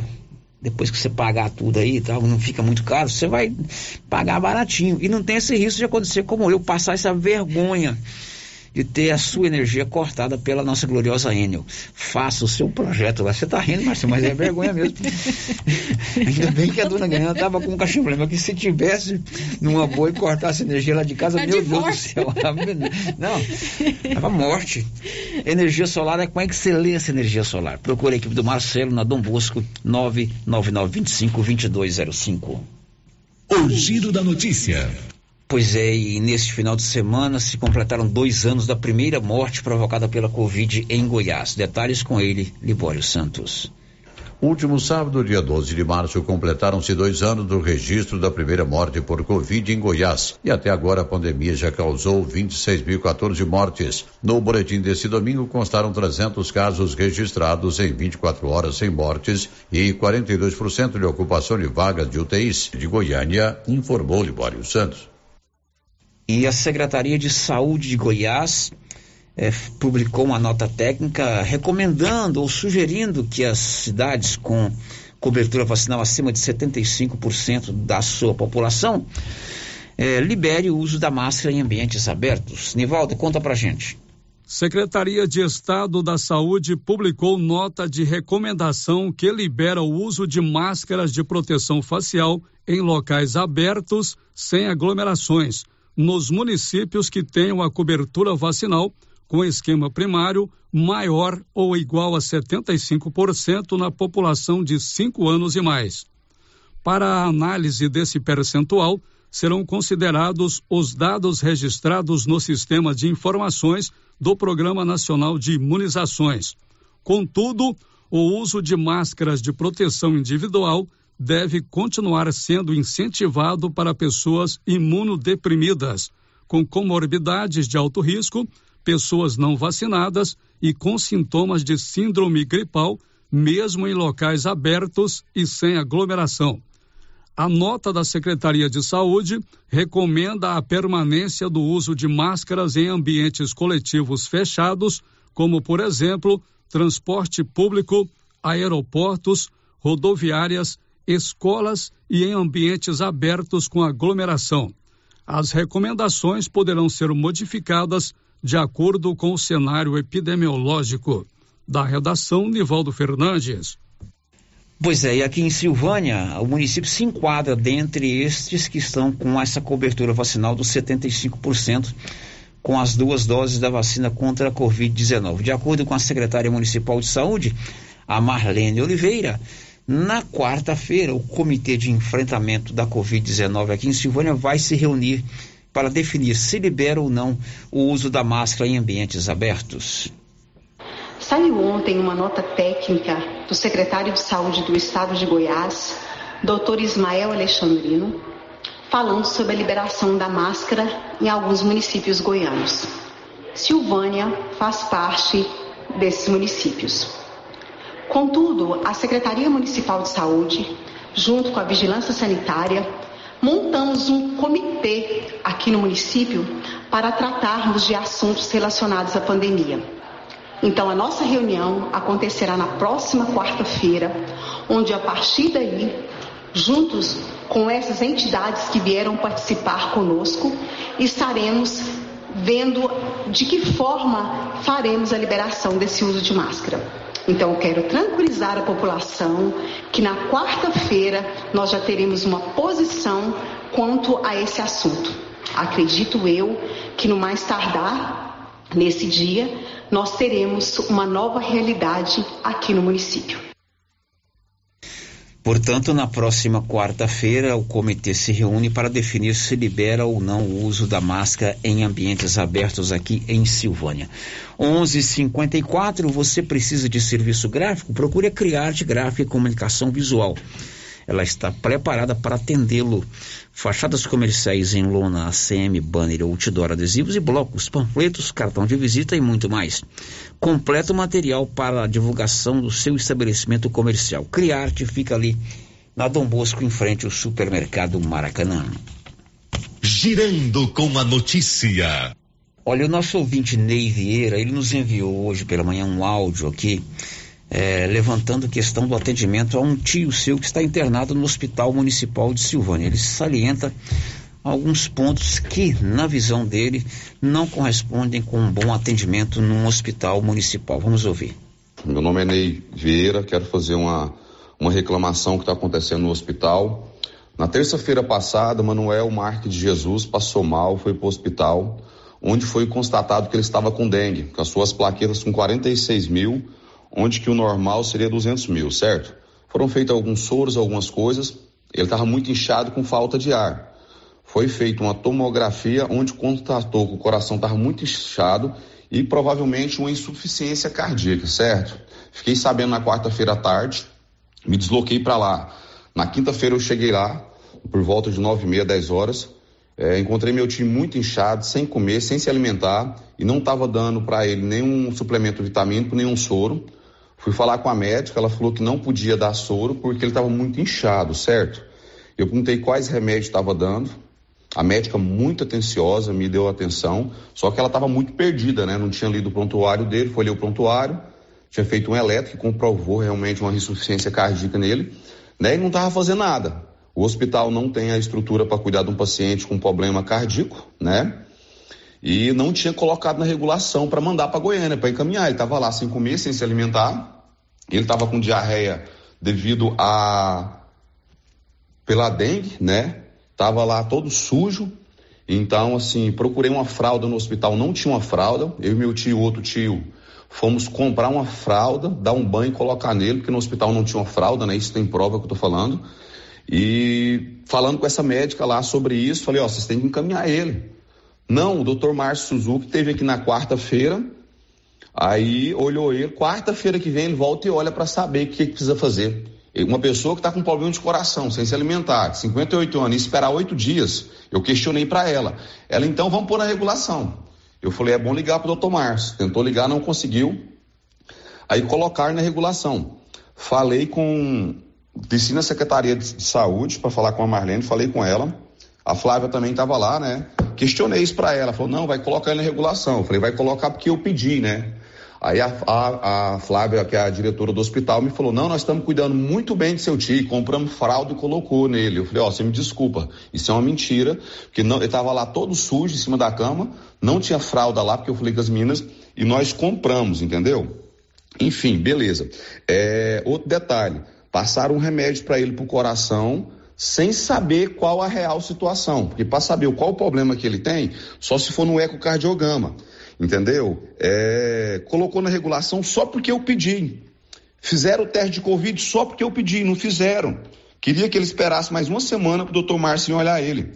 Depois que você pagar tudo aí tal, não fica muito caro, você vai pagar baratinho. E não tem esse risco de acontecer como eu, passar essa vergonha de ter a sua energia cortada pela nossa gloriosa Enel. Faça o seu projeto lá. Você tá rindo, Marcelo, mas é vergonha mesmo. (laughs) Ainda bem que a dona Ganhana tava com um cachimbo, mas que se tivesse numa boa e cortasse a energia lá de casa, Tá meu de Deus do céu. Não, tava morte. Energia solar é com excelência energia solar. Procure a equipe do Marcelo na Dom Bosco 999252205. O Giro da Notícia. Pois é, e neste final de semana se completaram dois anos da primeira morte provocada pela Covid em Goiás. Detalhes com ele, Libório Santos. Último sábado, dia 12 de março, completaram-se dois anos do registro da primeira morte por Covid em Goiás. E até agora a pandemia já causou 26.014 mortes. No boletim desse domingo constaram 300 casos registrados em 24 horas sem mortes e 42% de ocupação de vagas de UTIs. De Goiânia, informou Libório Santos. E a Secretaria de Saúde de Goiás eh, publicou uma nota técnica recomendando ou sugerindo que as cidades com cobertura vacinal acima de 75% da sua população eh, libere o uso da máscara em ambientes abertos. Nivaldo, conta pra gente. Secretaria de Estado da Saúde publicou nota de recomendação que libera o uso de máscaras de proteção facial em locais abertos, sem aglomerações, nos municípios que tenham a cobertura vacinal com esquema primário maior ou igual a 75% na população de 5 anos e mais. Para a análise desse percentual, serão considerados os dados registrados no Sistema de Informações do Programa Nacional de Imunizações. Contudo, o uso de máscaras de proteção individual deve continuar sendo incentivado para pessoas imunodeprimidas, com comorbidades de alto risco, pessoas não vacinadas e com sintomas de síndrome gripal, mesmo em locais abertos e sem aglomeração. A nota da Secretaria de Saúde recomenda a permanência do uso de máscaras em ambientes coletivos fechados, como, por exemplo, transporte público, aeroportos, rodoviárias, escolas e em ambientes abertos com aglomeração. As recomendações poderão ser modificadas de acordo com o cenário epidemiológico. Da redação, Nivaldo Fernandes. Pois é, e aqui em Silvânia, o município se enquadra dentre estes que estão com essa cobertura vacinal dos 75% com as duas doses da vacina contra a Covid-19. De acordo com a secretária municipal de saúde, a Marlene Oliveira, na quarta-feira, o Comitê de Enfrentamento da Covid-19 aqui em Silvânia vai se reunir para definir se libera ou não o uso da máscara em ambientes abertos. Saiu ontem uma nota técnica do secretário de Saúde do Estado de Goiás, Dr. Ismael Alexandrino, falando sobre a liberação da máscara em alguns municípios goianos. Silvânia faz parte desses municípios. Contudo, a Secretaria Municipal de Saúde, junto com a Vigilância Sanitária, montamos um comitê aqui no município para tratarmos de assuntos relacionados à pandemia. Então, a nossa reunião acontecerá na próxima quarta-feira, onde a partir daí Juntos com essas entidades que vieram participar conosco, estaremos vendo de que forma faremos a liberação desse uso de máscara. Então, eu quero tranquilizar a população que na quarta-feira nós já teremos uma posição quanto a esse assunto. Acredito eu que no mais tardar, nesse dia, nós teremos uma nova realidade aqui no município. Portanto, na próxima quarta-feira, o comitê se reúne para definir se libera ou não o uso da máscara em ambientes abertos aqui em Silvânia. 11:54. Você precisa de serviço gráfico? Procure a Criarte Gráfica e Comunicação Visual ela está preparada para atendê-lo. Fachadas comerciais em lona, ACM, banner, outdoor, adesivos e blocos, panfletos, cartão de visita e muito mais. Completo material para a divulgação do seu estabelecimento comercial. Criarte fica ali na Dom Bosco, em frente ao supermercado Maracanã. Girando com a notícia. Olha, o nosso ouvinte Ney Vieira, ele nos enviou hoje pela manhã um áudio aqui é, levantando questão do atendimento a um tio seu que está internado no Hospital Municipal de Silvânia. Ele salienta alguns pontos que, na visão dele, não correspondem com um bom atendimento num hospital municipal. Vamos ouvir. Meu nome é Ney Vieira, quero fazer uma, uma reclamação que está acontecendo no hospital. Na terça-feira passada, Manuel Marques de Jesus passou mal, foi para o hospital, onde foi constatado que ele estava com dengue, com as suas plaquetas com 46 mil onde que o normal seria 200 mil, certo? Foram feitos alguns soros, algumas coisas, ele estava muito inchado com falta de ar. Foi feita uma tomografia onde constatou que o coração estava muito inchado e provavelmente uma insuficiência cardíaca, certo? Fiquei sabendo na quarta-feira à tarde, me desloquei para lá. Na quinta-feira eu cheguei lá, por volta de nove e meia, dez horas. É, encontrei meu time muito inchado, sem comer, sem se alimentar e não estava dando para ele nenhum suplemento vitamínico, nenhum soro. Fui falar com a médica, ela falou que não podia dar soro porque ele estava muito inchado, certo? Eu perguntei quais remédios estava dando. A médica muito atenciosa me deu atenção, só que ela estava muito perdida, né? Não tinha lido o prontuário dele, foi ler o prontuário, tinha feito um elétrico que comprovou realmente uma insuficiência cardíaca nele, né? E não estava fazendo nada. O hospital não tem a estrutura para cuidar de um paciente com problema cardíaco, né? E não tinha colocado na regulação para mandar para Goiânia, para encaminhar. Ele estava lá sem comer, sem se alimentar. Ele estava com diarreia devido a pela dengue, né? Tava lá todo sujo. Então, assim, procurei uma fralda no hospital, não tinha uma fralda. Eu e meu tio, outro tio, fomos comprar uma fralda, dar um banho e colocar nele, porque no hospital não tinha uma fralda, né? Isso tem prova que eu tô falando. E falando com essa médica lá sobre isso, falei, ó, vocês têm que encaminhar ele. Não, o doutor Márcio Suzuki teve aqui na quarta-feira, aí olhou ele, quarta-feira que vem ele volta e olha para saber o que, que, precisa fazer. Uma pessoa que está com problema de coração, sem se alimentar, 58 anos, e esperar oito dias, eu questionei para ela. Ela, então, vamos pôr na regulação. Eu falei, é bom ligar para o doutor Márcio. Tentou ligar, não conseguiu. Aí colocar na regulação. Falei com. Desci na Secretaria de Saúde para falar com a Marlene, falei com ela. A Flávia também estava lá, né? Questionei isso para ela, falou, não, vai colocar na regulação. Eu falei, vai colocar porque eu pedi, né? Aí a, a, a, Flávia, que é a diretora do hospital, me falou: não, nós estamos cuidando muito bem de seu tio, compramos fralda e colocou nele. Eu falei: ó, oh, você me desculpa, isso é uma mentira, porque não, ele estava lá todo sujo em cima da cama, não tinha fralda lá, porque eu falei com as meninas, e nós compramos, entendeu? Enfim, beleza. É, outro detalhe: passaram um remédio para ele pro coração sem saber qual a real situação. Porque para saber qual o problema que ele tem, só se for no ecocardiograma. Entendeu? É, colocou na regulação só porque eu pedi. Fizeram o teste de Covid só porque eu pedi, não fizeram. Queria que ele esperasse mais uma semana para o doutor Márcio olhar ele.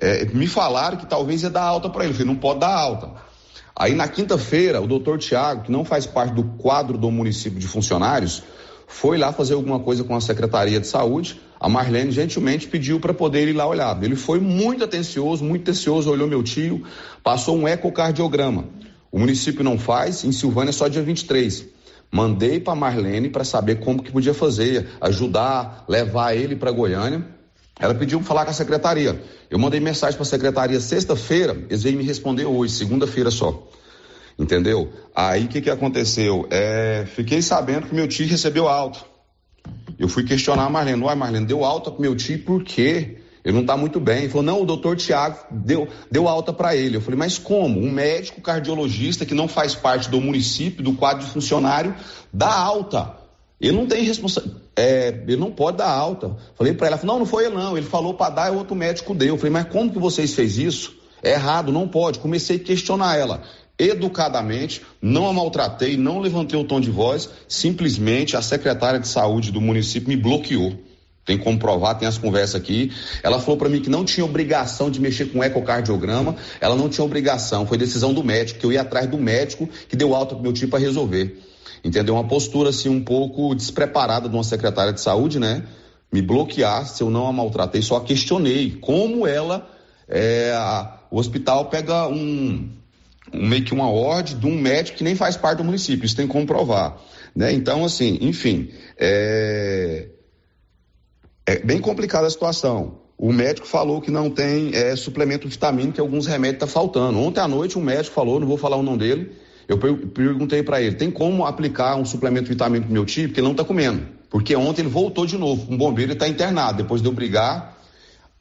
É, me falaram que talvez ia dar alta para ele. Eu falei, não pode dar alta. Aí na quinta-feira, o doutor Tiago, que não faz parte do quadro do município de funcionários, foi lá fazer alguma coisa com a Secretaria de Saúde. A Marlene gentilmente pediu para poder ir lá olhar. Ele foi muito atencioso, muito atencioso, olhou meu tio, passou um ecocardiograma. O município não faz, em Silvânia é só dia 23. Mandei para Marlene para saber como que podia fazer, ajudar, levar ele para Goiânia. Ela pediu para falar com a secretaria. Eu mandei mensagem para a secretaria sexta-feira, eles veio me responder hoje, segunda-feira só. Entendeu? Aí o que, que aconteceu? É, fiquei sabendo que meu tio recebeu alto. Eu fui questionar a Marlene. Uai, Marlene, deu alta pro meu tio por quê? Ele não está muito bem. Ele falou, não, o doutor Tiago deu, deu alta para ele. Eu falei, mas como? Um médico cardiologista que não faz parte do município, do quadro de funcionário, dá alta. Ele não tem responsabilidade. É, ele não pode dar alta. Falei para ela, não, não foi ele não. Ele falou para dar outro médico deu. Eu falei, mas como que vocês fez isso? É errado, não pode. Comecei a questionar ela educadamente, não a maltratei, não levantei o tom de voz, simplesmente a secretária de saúde do município me bloqueou. Tem como provar, tem as conversas aqui. Ela falou para mim que não tinha obrigação de mexer com ecocardiograma, ela não tinha obrigação, foi decisão do médico, que eu ia atrás do médico que deu alta pro meu tio para resolver. Entendeu? Uma postura assim um pouco despreparada de uma secretária de saúde, né? Me bloquear se eu não a maltratei, só a questionei como ela, é, a, o hospital pega um, meio que uma ordem de um médico que nem faz parte do município, isso tem como provar, né? Então, assim, enfim, é, é bem complicada a situação. O médico falou que não tem é, suplemento vitamínico, que alguns remédios estão tá faltando. Ontem à noite um médico falou, não vou falar o nome dele, eu perguntei para ele, tem como aplicar um suplemento vitamínico pro meu tio? Porque ele não está comendo. Porque ontem ele voltou de novo, um bombeiro está internado, depois de eu brigar,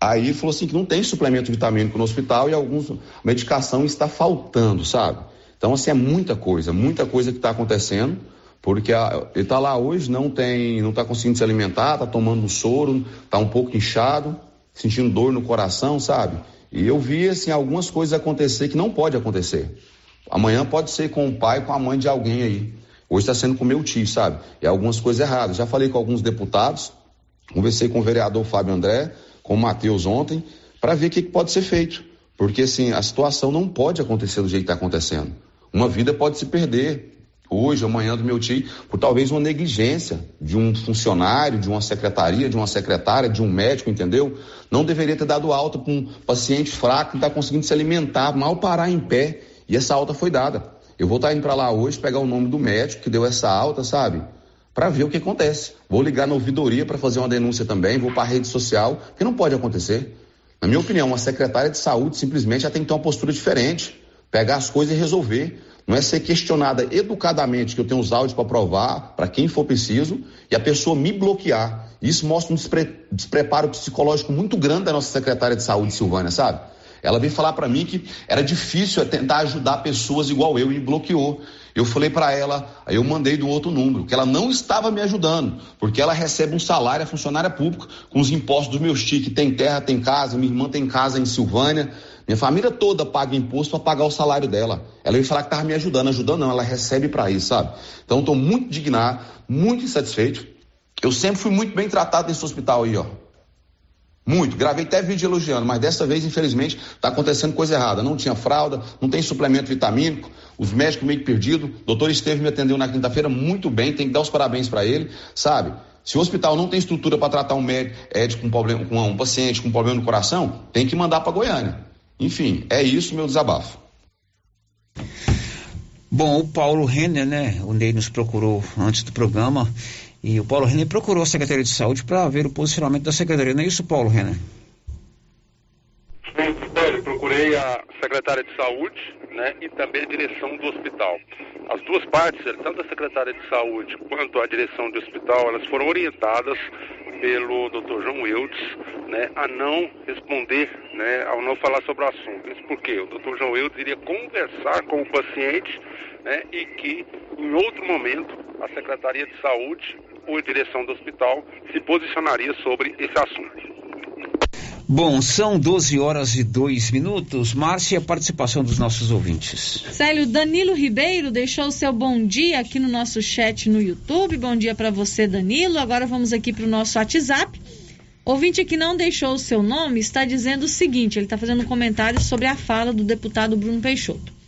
aí falou assim que não tem suplemento vitamínico no hospital e alguns medicação está faltando, sabe? Então assim é muita coisa, muita coisa que está acontecendo. Porque a, ele está lá hoje, não tem, não está conseguindo se alimentar, está tomando soro, está um pouco inchado, sentindo dor no coração, sabe? E eu vi assim algumas coisas acontecer que não pode acontecer. Amanhã pode ser com o pai, com a mãe de alguém aí. Hoje está sendo com meu tio, sabe? E algumas coisas erradas. Já falei com alguns deputados, conversei com o vereador Fábio André, com o Matheus ontem, para ver o que, que pode ser feito. Porque assim, a situação não pode acontecer do jeito que está acontecendo. Uma vida pode se perder hoje, amanhã do meu tio, por talvez uma negligência de um funcionário, de uma secretaria, de uma secretária, de um médico, entendeu? Não deveria ter dado alta para um paciente fraco que está conseguindo se alimentar, mal parar em pé, e essa alta foi dada. Eu vou estar tá indo para lá hoje pegar o nome do médico que deu essa alta, sabe? Para ver o que acontece. Vou ligar na ouvidoria para fazer uma denúncia também, vou para a rede social, que não pode acontecer. Na minha opinião, uma secretária de saúde simplesmente já tem que ter uma postura diferente, pegar as coisas e resolver. Não é ser questionada educadamente, que eu tenho os áudios para provar, para quem for preciso, e a pessoa me bloquear. Isso mostra um despre despreparo psicológico muito grande da nossa secretária de saúde, Silvânia, sabe? Ela veio falar para mim que era difícil tentar ajudar pessoas igual eu e me bloqueou. Eu falei para ela, aí eu mandei do outro número, que ela não estava me ajudando, porque ela recebe um salário, é funcionária pública, com os impostos dos meus tios, que tem terra, tem casa, minha irmã tem casa em Silvânia, minha família toda paga imposto para pagar o salário dela. Ela veio falar que estava me ajudando, ajudando não, ela recebe para isso, sabe? Então estou muito indignado, muito insatisfeito. Eu sempre fui muito bem tratado nesse hospital aí, ó. Muito. Gravei até vídeo elogiando, mas dessa vez, infelizmente, está acontecendo coisa errada. Não tinha fralda, não tem suplemento vitamínico, os médicos meio perdidos. O doutor Esteve me atendeu na quinta-feira muito bem, tem que dar os parabéns para ele, sabe? Se o hospital não tem estrutura para tratar um médico com, problema, com um paciente com problema no coração, tem que mandar para Goiânia. Enfim, é isso meu desabafo. Bom, o Paulo Renner, né? O Ney nos procurou antes do programa e o Paulo Renner procurou a Secretaria de Saúde para ver o posicionamento da Secretaria. Não é isso, Paulo Renner? Sim, eu procurei a Secretaria de Saúde né, e também a direção do hospital. As duas partes, tanto a Secretaria de Saúde quanto a direção do hospital, elas foram orientadas pelo Dr. João Eudes né, a não responder, né, ao não falar sobre o assunto. Isso porque o Dr. João Eudes iria conversar com o paciente né, e que, em outro momento, a Secretaria de Saúde a direção do hospital se posicionaria sobre esse assunto. Bom, são 12 horas e 2 minutos. Márcia, a participação dos nossos ouvintes. Célio, Danilo Ribeiro deixou o seu bom dia aqui no nosso chat no YouTube. Bom dia para você, Danilo. Agora vamos aqui para o nosso WhatsApp. Ouvinte que não deixou o seu nome está dizendo o seguinte: ele está fazendo um comentário sobre a fala do deputado Bruno Peixoto.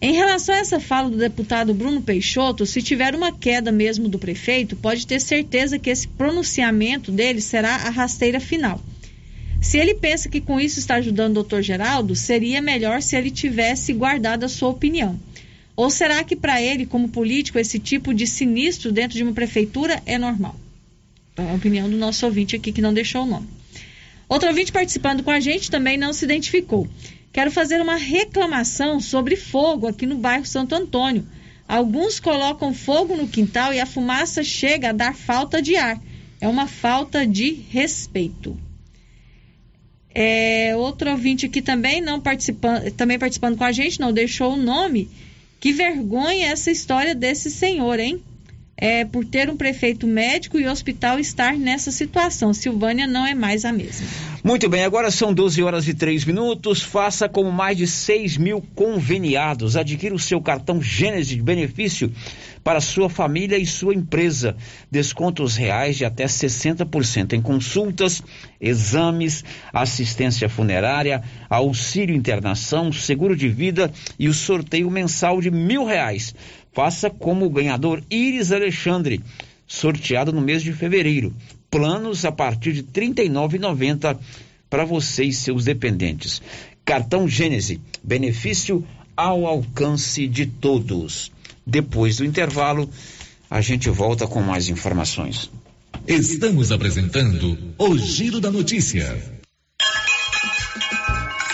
Em relação a essa fala do deputado Bruno Peixoto, se tiver uma queda mesmo do prefeito, pode ter certeza que esse pronunciamento dele será a rasteira final. Se ele pensa que com isso está ajudando o doutor Geraldo, seria melhor se ele tivesse guardado a sua opinião. Ou será que para ele, como político, esse tipo de sinistro dentro de uma prefeitura é normal? É a opinião do nosso ouvinte aqui que não deixou o nome. Outro ouvinte participando com a gente também não se identificou. Quero fazer uma reclamação sobre fogo aqui no bairro Santo Antônio. Alguns colocam fogo no quintal e a fumaça chega a dar falta de ar. É uma falta de respeito. É, outro ouvinte aqui também não participando, também participando com a gente, não deixou o nome. Que vergonha essa história desse senhor, hein? É, por ter um prefeito médico e hospital estar nessa situação. Silvânia não é mais a mesma. Muito bem, agora são 12 horas e 3 minutos. Faça como mais de 6 mil conveniados. Adquira o seu cartão Gênesis de benefício para sua família e sua empresa. Descontos reais de até 60% em consultas, exames, assistência funerária, auxílio internação, seguro de vida e o sorteio mensal de mil reais. Faça como o ganhador Iris Alexandre, sorteado no mês de fevereiro. Planos a partir de R$ 39,90 para você e seus dependentes. Cartão Gênese, benefício ao alcance de todos. Depois do intervalo, a gente volta com mais informações. Estamos apresentando o Giro da Notícia.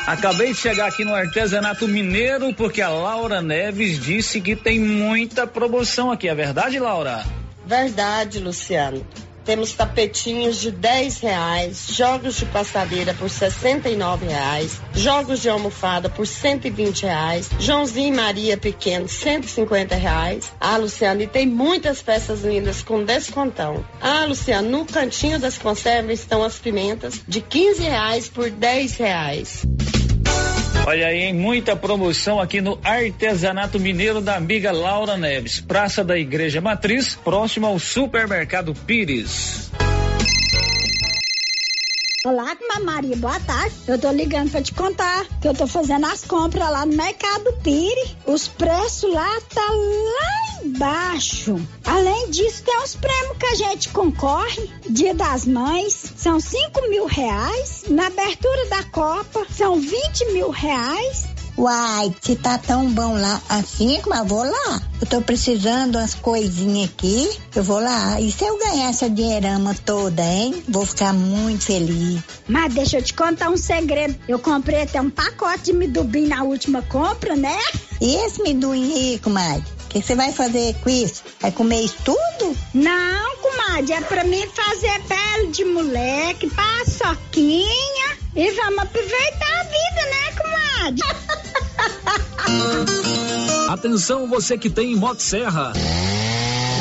Acabei de chegar aqui no artesanato mineiro porque a Laura Neves disse que tem muita promoção aqui. É verdade, Laura? Verdade, Luciano. Temos tapetinhos de 10 reais, jogos de passadeira por 69 reais, jogos de almofada por 120 reais, Joãozinho e Maria Pequeno 150 reais. Ah, Luciano, e tem muitas peças lindas com descontão. Ah, Luciano, no cantinho das conservas estão as pimentas de 15 reais por 10 reais. Olha aí, hein? muita promoção aqui no Artesanato Mineiro da amiga Laura Neves, Praça da Igreja Matriz, próximo ao Supermercado Pires. Olá, Maria, boa tarde. Eu tô ligando pra te contar que eu tô fazendo as compras lá no Mercado Pires. Os preços lá tá lá embaixo. Além disso, tem os prêmios que a gente concorre. Dia das Mães, são 5 mil reais. Na abertura da Copa, são 20 mil reais. Uai, se tá tão bom lá assim, mas eu vou lá. Eu tô precisando umas coisinhas aqui, eu vou lá. E se eu ganhar essa dinheirama toda, hein? Vou ficar muito feliz. Mas deixa eu te contar um segredo. Eu comprei até um pacote de midubim na última compra, né? E esse midubim aí, comadre? O que você vai fazer com isso? Vai comer isso tudo? Não, comadre, é pra mim fazer pele de moleque, paçoquinha e vamos aproveitar a vida, né, comadre? (laughs) Atenção você que tem Motosserra.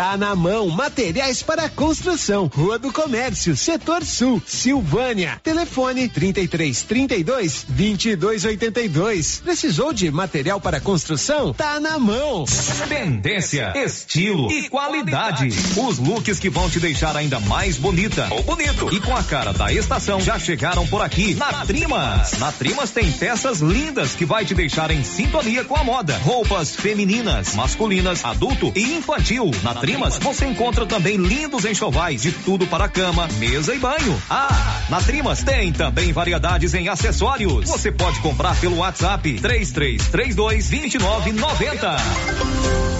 Tá na mão, materiais para construção, Rua do Comércio, Setor Sul, Silvânia. Telefone 33 32 22 82. Precisou de material para construção? Tá na mão. Tendência, estilo e qualidade. Os looks que vão te deixar ainda mais bonita ou bonito e com a cara da estação já chegaram por aqui na Trimas. Na Trimas tem peças lindas que vai te deixar em sintonia com a moda. Roupas femininas, masculinas, adulto e infantil. Na Trimas você encontra também lindos enxovais de tudo para cama, mesa e banho. Ah, na Trimas tem também variedades em acessórios. Você pode comprar pelo WhatsApp 3332 2990.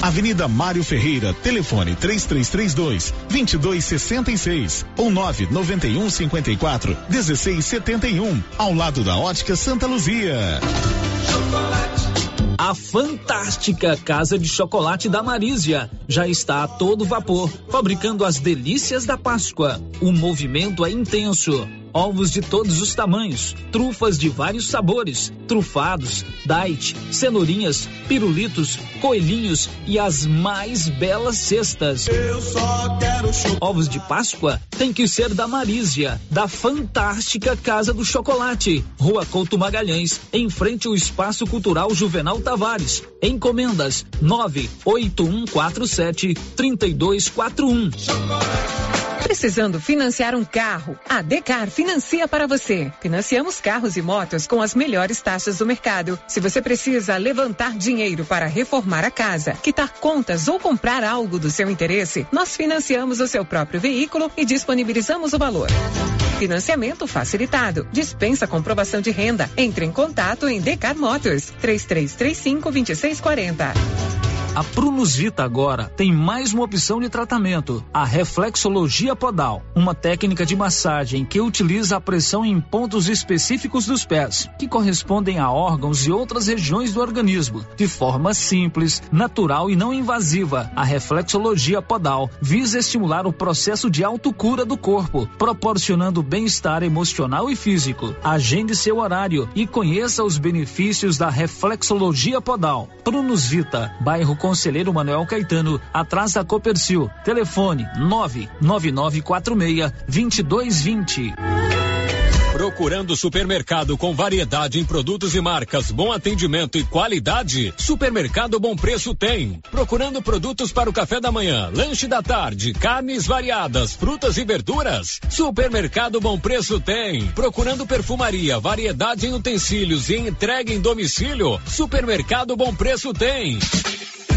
Avenida Mário Ferreira, telefone 3332 2266 ou 991 54 1671, ao lado da Ótica Santa Luzia. A fantástica Casa de Chocolate da Marísia já está a todo vapor, fabricando as delícias da Páscoa. O movimento é intenso ovos de todos os tamanhos, trufas de vários sabores, trufados, date, cenourinhas, pirulitos, coelhinhos e as mais belas cestas. Ovos de Páscoa tem que ser da Marísia, da fantástica Casa do Chocolate, Rua Couto Magalhães, em frente ao Espaço Cultural Juvenal Tavares. Encomendas 98147 3241. Precisando financiar um carro? A Decar financia para você. Financiamos carros e motos com as melhores taxas do mercado. Se você precisa levantar dinheiro para reformar a casa, quitar contas ou comprar algo do seu interesse, nós financiamos o seu próprio veículo e disponibilizamos o valor. Financiamento facilitado. Dispensa comprovação de renda. Entre em contato em Decar Motors 3335 2640. A Prunus Vita agora tem mais uma opção de tratamento, a reflexologia podal, uma técnica de massagem que utiliza a pressão em pontos específicos dos pés, que correspondem a órgãos e outras regiões do organismo, de forma simples, natural e não invasiva. A reflexologia podal visa estimular o processo de autocura do corpo, proporcionando bem-estar emocional e físico. Agende seu horário e conheça os benefícios da reflexologia podal. Prunus Vita, bairro Conselheiro Manuel Caetano, atrás da Copercil. Telefone 99946 2220. Procurando supermercado com variedade em produtos e marcas, bom atendimento e qualidade? Supermercado Bom Preço tem. Procurando produtos para o café da manhã, lanche da tarde, carnes variadas, frutas e verduras? Supermercado Bom Preço tem. Procurando perfumaria, variedade em utensílios e entrega em domicílio? Supermercado Bom Preço tem.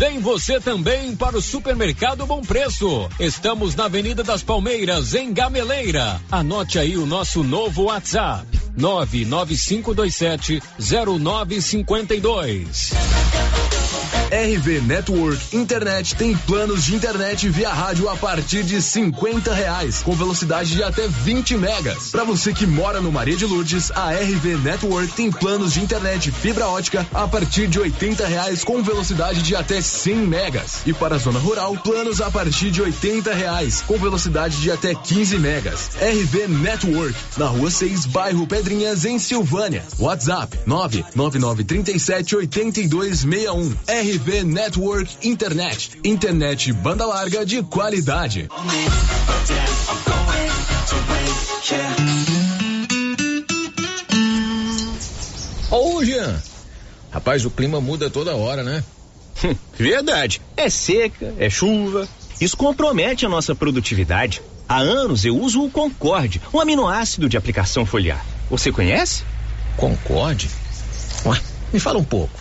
Vem você também para o Supermercado Bom Preço. Estamos na Avenida das Palmeiras, em Gameleira. Anote aí o nosso novo WhatsApp: 99527 0952. RV Network Internet tem planos de internet via rádio a partir de 50 reais, com velocidade de até 20 megas. Para você que mora no Maria de Lourdes, a RV Network tem planos de internet fibra ótica a partir de 80 reais, com velocidade de até 100 megas. E para a zona rural, planos a partir de 80 reais, com velocidade de até 15 megas. RV Network, na rua 6, bairro Pedrinhas, em Silvânia. WhatsApp 99937 8261. RV Network Internet. Internet banda larga de qualidade. Ô, Jean. Rapaz, o clima muda toda hora, né? Verdade. É seca, é chuva. Isso compromete a nossa produtividade. Há anos eu uso o Concorde, um aminoácido de aplicação foliar. Você conhece? Concorde? Ué, me fala um pouco.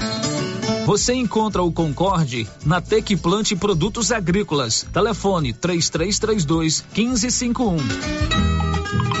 Você encontra o Concorde na Tec Plante Produtos Agrícolas. Telefone 3332 1551.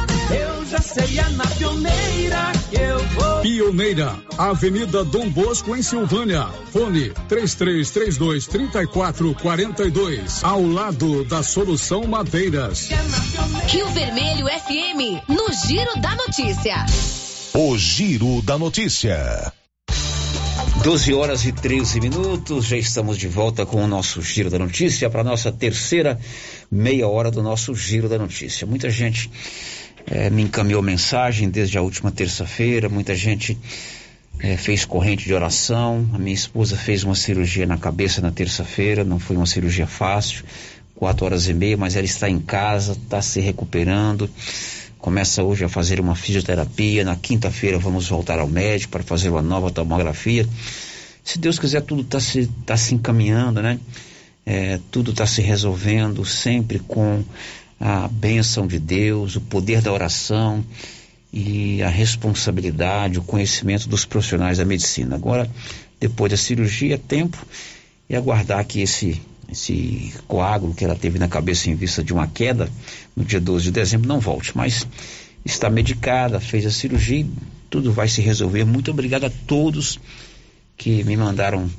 Eu já sei, é na pioneira que eu vou. Pioneira, Avenida Dom Bosco, em Silvânia. Fone 3332 3442. Ao lado da Solução Madeiras. Rio Vermelho FM, no Giro da Notícia. O Giro da Notícia. 12 horas e 13 minutos, já estamos de volta com o nosso Giro da Notícia para nossa terceira meia hora do nosso Giro da Notícia. Muita gente é, me encaminhou mensagem desde a última terça-feira, muita gente é, fez corrente de oração. A minha esposa fez uma cirurgia na cabeça na terça-feira, não foi uma cirurgia fácil, quatro horas e meia, mas ela está em casa, está se recuperando. Começa hoje a fazer uma fisioterapia. Na quinta-feira vamos voltar ao médico para fazer uma nova tomografia. Se Deus quiser, tudo está se, tá se encaminhando, né? É, tudo está se resolvendo sempre com a bênção de Deus, o poder da oração e a responsabilidade, o conhecimento dos profissionais da medicina. Agora, depois da cirurgia, tempo e aguardar que esse esse coágulo que ela teve na cabeça em vista de uma queda no dia 12 de dezembro não volte, mas está medicada, fez a cirurgia, tudo vai se resolver. Muito obrigado a todos que me mandaram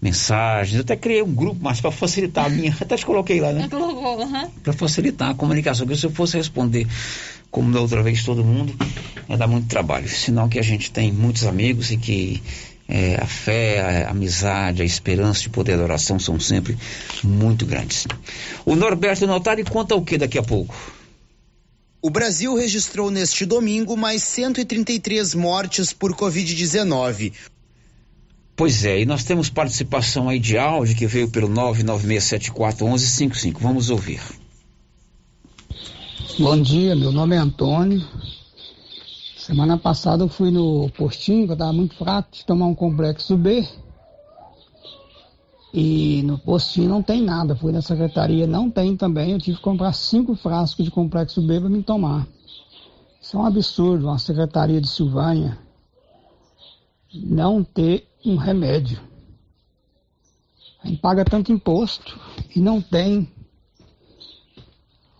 mensagens. Até criei um grupo, mas para facilitar a minha, (laughs) até te coloquei lá, né? (laughs) Colocou, uhum. Para facilitar a comunicação, porque se eu fosse responder como da outra vez todo mundo, ia dar muito trabalho. Sinal que a gente tem muitos amigos e que é, a fé, a amizade, a esperança de poder da oração são sempre muito grandes. O Norberto Notari conta o que daqui a pouco? O Brasil registrou neste domingo mais 133 mortes por Covid-19. Pois é, e nós temos participação aí de áudio que veio pelo 996741155. Vamos ouvir. Bom dia, meu nome é Antônio. Semana passada eu fui no postinho, que eu estava muito fraco de tomar um complexo B. E no postinho não tem nada. Fui na secretaria, não tem também. Eu tive que comprar cinco frascos de complexo B para me tomar. Isso é um absurdo, uma secretaria de Silvânia não ter um remédio. A gente paga tanto imposto e não tem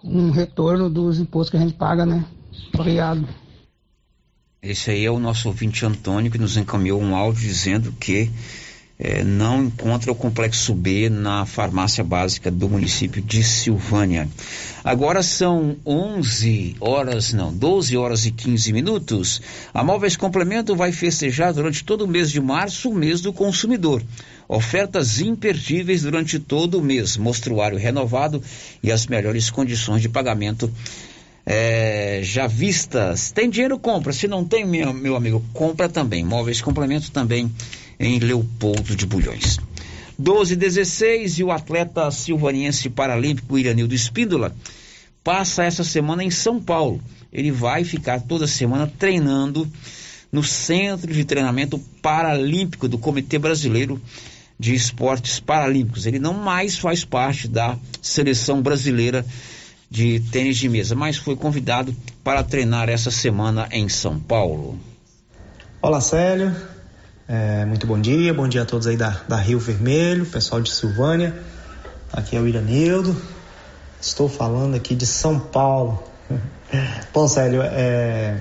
um retorno dos impostos que a gente paga, né? Obrigado. Esse aí é o nosso ouvinte Antônio que nos encaminhou um áudio dizendo que é, não encontra o complexo B na farmácia básica do município de Silvânia. Agora são 11 horas, não, 12 horas e 15 minutos. A Móveis Complemento vai festejar durante todo o mês de março o mês do consumidor. Ofertas imperdíveis durante todo o mês, mostruário renovado e as melhores condições de pagamento é, já vistas. Tem dinheiro, compra. Se não tem, meu, meu amigo, compra também. Móveis Complemento também em Leopoldo de Bulhões. 12 16 e o atleta silvaniense paralímpico Iranildo Espíndola passa essa semana em São Paulo. Ele vai ficar toda semana treinando no Centro de Treinamento Paralímpico do Comitê Brasileiro de Esportes Paralímpicos. Ele não mais faz parte da seleção brasileira de tênis de mesa, mas foi convidado para treinar essa semana em São Paulo. Olá, Célio. É, muito bom dia, bom dia a todos aí da, da Rio Vermelho, pessoal de Silvânia. Aqui é o Iranildo. Estou falando aqui de São Paulo. (laughs) bom, Célio, é,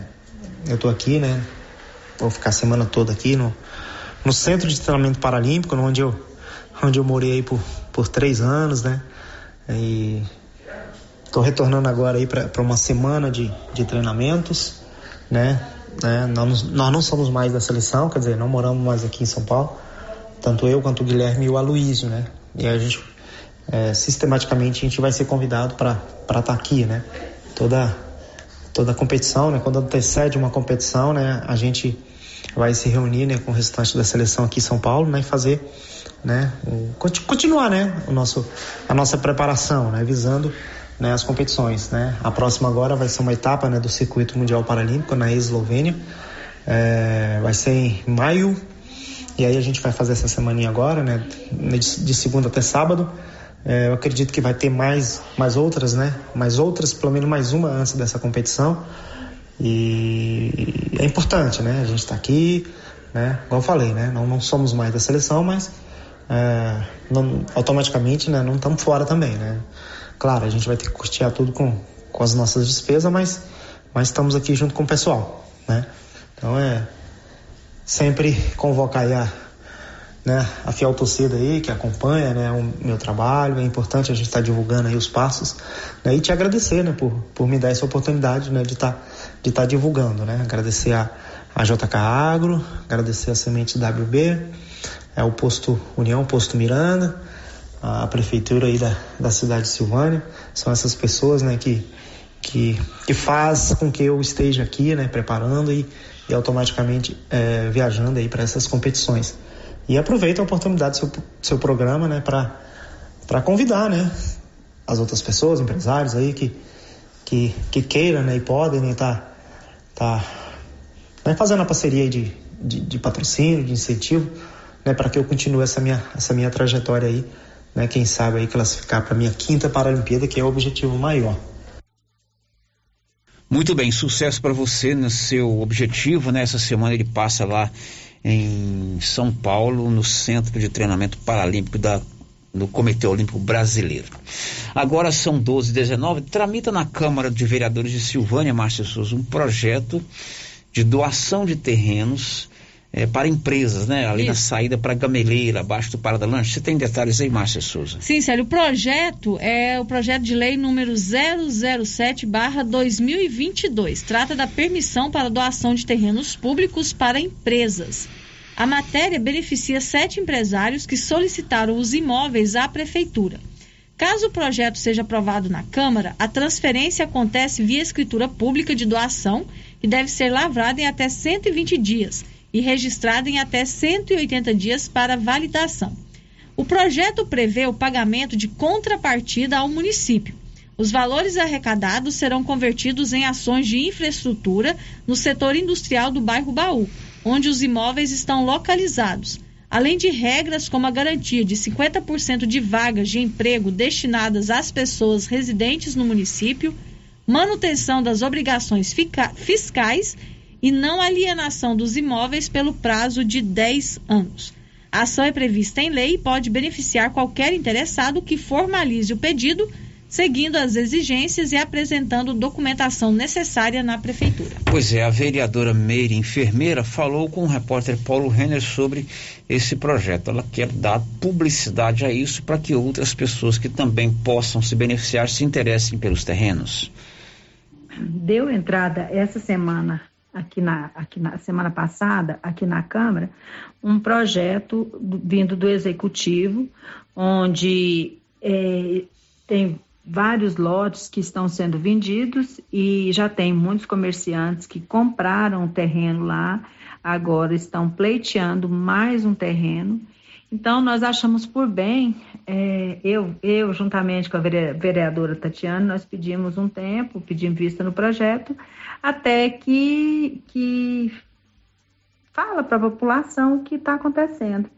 eu estou aqui, né? Vou ficar a semana toda aqui no, no Centro de Treinamento Paralímpico, onde eu, onde eu morei por, por três anos, né? E estou retornando agora aí para uma semana de, de treinamentos, né? Né? Nós, nós não somos mais da seleção, quer dizer, não moramos mais aqui em São Paulo, tanto eu quanto o Guilherme e o Aloísio, né? E a gente, é, sistematicamente, a gente vai ser convidado para estar tá aqui, né? Toda, toda competição, né? Quando antecede uma competição, né? A gente vai se reunir né, com o restante da seleção aqui em São Paulo, né? E fazer, né? Continuar, né? O nosso, a nossa preparação, né? Visando né, as competições. Né? A próxima agora vai ser uma etapa né, do Circuito Mundial Paralímpico na Eslovênia. É, vai ser em maio. E aí a gente vai fazer essa semaninha agora, né, de segunda até sábado. É, eu acredito que vai ter mais, mais outras, né? Mais outras, pelo menos mais uma antes dessa competição. E é importante, né? A gente está aqui, né? Igual eu falei, né? Não, não somos mais da seleção, mas é, não, automaticamente, né? Não estamos fora também, né? Claro, a gente vai ter que custear tudo com, com as nossas despesas, mas, mas estamos aqui junto com o pessoal, né? Então é sempre convocar aí a, né, a fiel torcida aí que acompanha né, o meu trabalho. É importante a gente estar tá divulgando aí os passos né, e te agradecer né, por, por me dar essa oportunidade né, de estar tá, de tá divulgando. Né? Agradecer a, a JK Agro, agradecer a Semente WB, é o Posto União, Posto Miranda, a prefeitura aí da, da cidade de Silvânia. São essas pessoas né, que, que, que faz com que eu esteja aqui, né, preparando e, e automaticamente é, viajando aí para essas competições. E aproveito a oportunidade do seu, seu programa, né, para convidar, né, as outras pessoas, empresários aí que, que, que queiram, né, e podem estar tá, tá, né, fazendo a parceria de, de, de, patrocínio, de incentivo, né, para que eu continue essa minha, essa minha trajetória aí, né, quem sabe aí classificar para minha quinta Paralimpíada, que é o objetivo maior. Muito bem, sucesso para você no seu objetivo, né? Essa semana ele passa lá em São Paulo, no Centro de Treinamento Paralímpico da no Comitê Olímpico Brasileiro. Agora são 12 19 tramita na Câmara de Vereadores de Silvânia, Márcia Souza, um projeto de doação de terrenos é, para empresas, né? Ali Isso. na saída para Gameleira, abaixo do Parada Lanche. Você tem detalhes aí, Márcia Souza? Sim, Célio. O projeto é o projeto de lei número 007-2022. Trata da permissão para doação de terrenos públicos para empresas. A matéria beneficia sete empresários que solicitaram os imóveis à Prefeitura. Caso o projeto seja aprovado na Câmara, a transferência acontece via escritura pública de doação, que deve ser lavrada em até 120 dias e registrada em até 180 dias para validação. O projeto prevê o pagamento de contrapartida ao município. Os valores arrecadados serão convertidos em ações de infraestrutura no setor industrial do bairro Baú, onde os imóveis estão localizados, além de regras como a garantia de 50% de vagas de emprego destinadas às pessoas residentes no município, manutenção das obrigações fiscais e não alienação dos imóveis pelo prazo de 10 anos. A ação é prevista em lei e pode beneficiar qualquer interessado que formalize o pedido, seguindo as exigências e apresentando documentação necessária na prefeitura. Pois é, a vereadora Meire Enfermeira falou com o repórter Paulo Renner sobre esse projeto. Ela quer dar publicidade a isso para que outras pessoas que também possam se beneficiar se interessem pelos terrenos. Deu entrada essa semana aqui na, aqui na semana passada, aqui na Câmara, um projeto do, vindo do Executivo, onde é, tem vários lotes que estão sendo vendidos e já tem muitos comerciantes que compraram o terreno lá, agora estão pleiteando mais um terreno. Então, nós achamos por bem, é, eu, eu, juntamente com a vereadora Tatiana, nós pedimos um tempo, pedimos vista no projeto, até que, que fala para a população o que está acontecendo.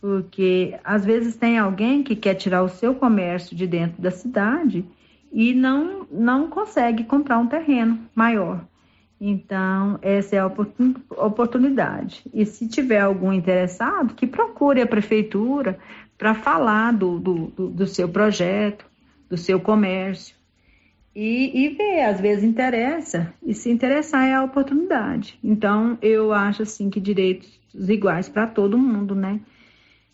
Porque às vezes tem alguém que quer tirar o seu comércio de dentro da cidade e não, não consegue comprar um terreno maior. Então, essa é a oportunidade. E se tiver algum interessado, que procure a prefeitura para falar do, do, do, seu projeto, do seu comércio. E, e ver, às vezes interessa, e se interessar é a oportunidade. Então, eu acho assim que direitos iguais para todo mundo, né?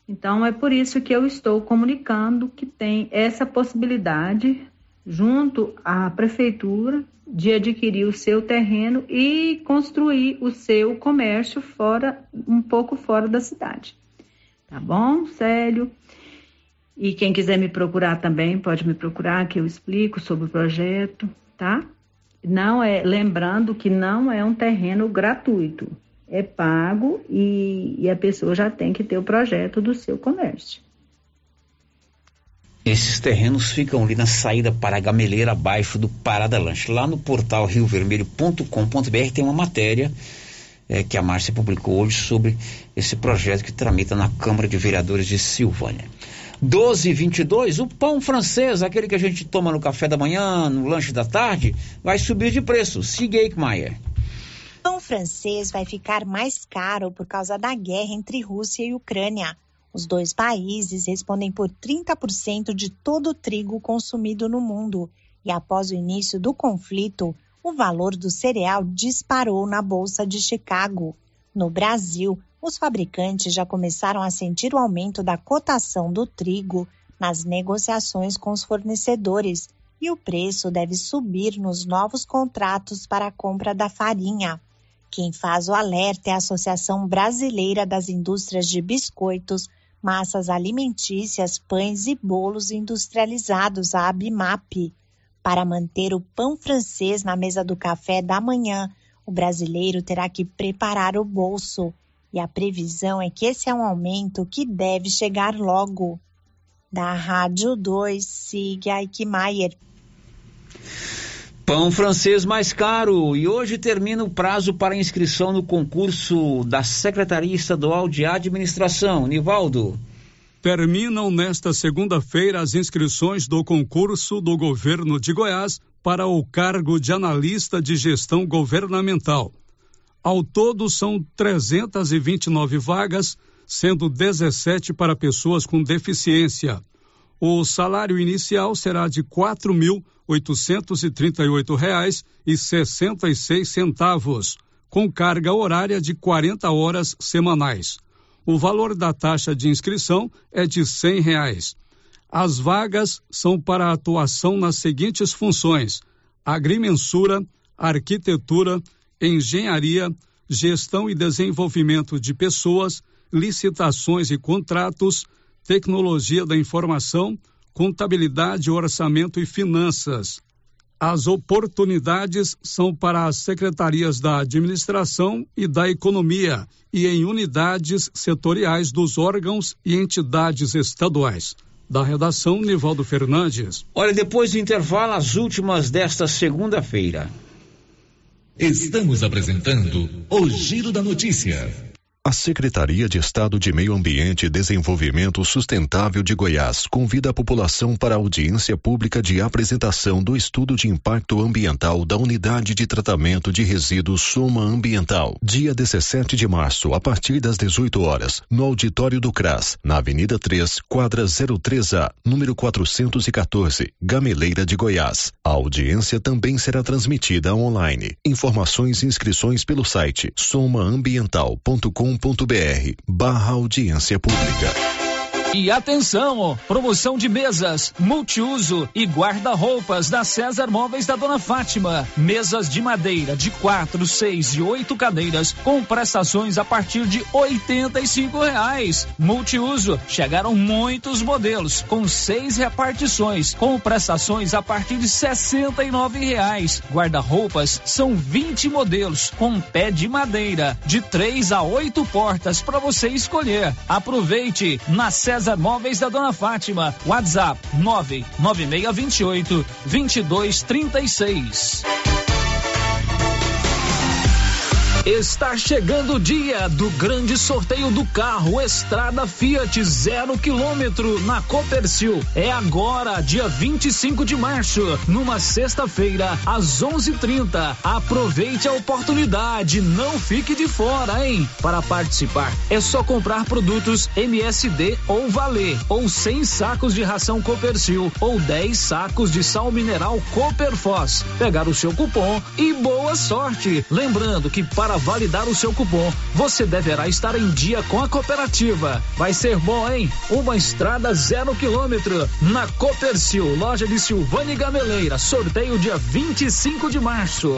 Então, é por isso que eu estou comunicando que tem essa possibilidade junto à prefeitura de adquirir o seu terreno e construir o seu comércio fora, um pouco fora da cidade. Tá bom, Célio? E quem quiser me procurar também, pode me procurar, que eu explico sobre o projeto, tá? Não é, lembrando que não é um terreno gratuito, é pago e, e a pessoa já tem que ter o projeto do seu comércio. Esses terrenos ficam ali na saída para a Gameleira, abaixo do Parada Lanche. Lá no portal riovermelho.com.br tem uma matéria é, que a Márcia publicou hoje sobre esse projeto que tramita na Câmara de Vereadores de Silvânia. 12 22 o pão francês, aquele que a gente toma no café da manhã, no lanche da tarde, vai subir de preço. Siga Eichmeier. O pão francês vai ficar mais caro por causa da guerra entre Rússia e Ucrânia. Os dois países respondem por 30% de todo o trigo consumido no mundo. E após o início do conflito, o valor do cereal disparou na Bolsa de Chicago. No Brasil, os fabricantes já começaram a sentir o aumento da cotação do trigo nas negociações com os fornecedores e o preço deve subir nos novos contratos para a compra da farinha. Quem faz o alerta é a Associação Brasileira das Indústrias de Biscoitos, Massas Alimentícias, Pães e Bolos Industrializados, a ABMAP. Para manter o pão francês na mesa do café da manhã, o brasileiro terá que preparar o bolso. E a previsão é que esse é um aumento que deve chegar logo. Da Rádio 2, siga Aikmaier. Pão francês mais caro. E hoje termina o prazo para inscrição no concurso da Secretaria Estadual de Administração. Nivaldo. Terminam nesta segunda-feira as inscrições do concurso do governo de Goiás para o cargo de analista de gestão governamental. Ao todo, são 329 vagas, sendo 17 para pessoas com deficiência. O salário inicial será de R$ 4.838,66, com carga horária de 40 horas semanais. O valor da taxa de inscrição é de 100 reais. As vagas são para atuação nas seguintes funções: agrimensura, arquitetura, engenharia, gestão e desenvolvimento de pessoas, licitações e contratos, tecnologia da informação, contabilidade, orçamento e finanças. As oportunidades são para as secretarias da administração e da economia e em unidades setoriais dos órgãos e entidades estaduais. Da redação, Nivaldo Fernandes. Olha, depois do intervalo, as últimas desta segunda-feira. Estamos apresentando o Giro da Notícia. A Secretaria de Estado de Meio Ambiente e Desenvolvimento Sustentável de Goiás convida a população para a audiência pública de apresentação do estudo de impacto ambiental da Unidade de Tratamento de Resíduos Soma Ambiental, dia 17 de março, a partir das 18 horas, no auditório do CRAS, na Avenida 3, quadra 03A, número 414, Gameleira de Goiás. A audiência também será transmitida online. Informações e inscrições pelo site somaambiental.com barra audiência pública. E atenção, promoção de mesas, multiuso e guarda-roupas da César Móveis da Dona Fátima. Mesas de madeira de quatro, seis e oito cadeiras com prestações a partir de cinco reais. Multiuso, chegaram muitos modelos com seis repartições com prestações a partir de nove reais. Guarda-roupas são 20 modelos com pé de madeira de três a oito portas para você escolher. Aproveite na César César Móveis da Dona Fátima. WhatsApp 99628 2236. Está chegando o dia do grande sorteio do carro Estrada Fiat zero quilômetro na Copercil. É agora, dia 25 de março, numa sexta-feira, às 11:30. Aproveite a oportunidade, não fique de fora, hein? Para participar, é só comprar produtos MSD ou Valer, ou 100 sacos de ração Copercil, ou 10 sacos de sal mineral Cooperfos. Pegar o seu cupom e boa sorte. Lembrando que para validar o seu cupom, você deverá estar em dia com a cooperativa. Vai ser bom, hein? Uma estrada zero quilômetro na Copercil, loja de Silvânia Gameleira. Sorteio dia 25 de março.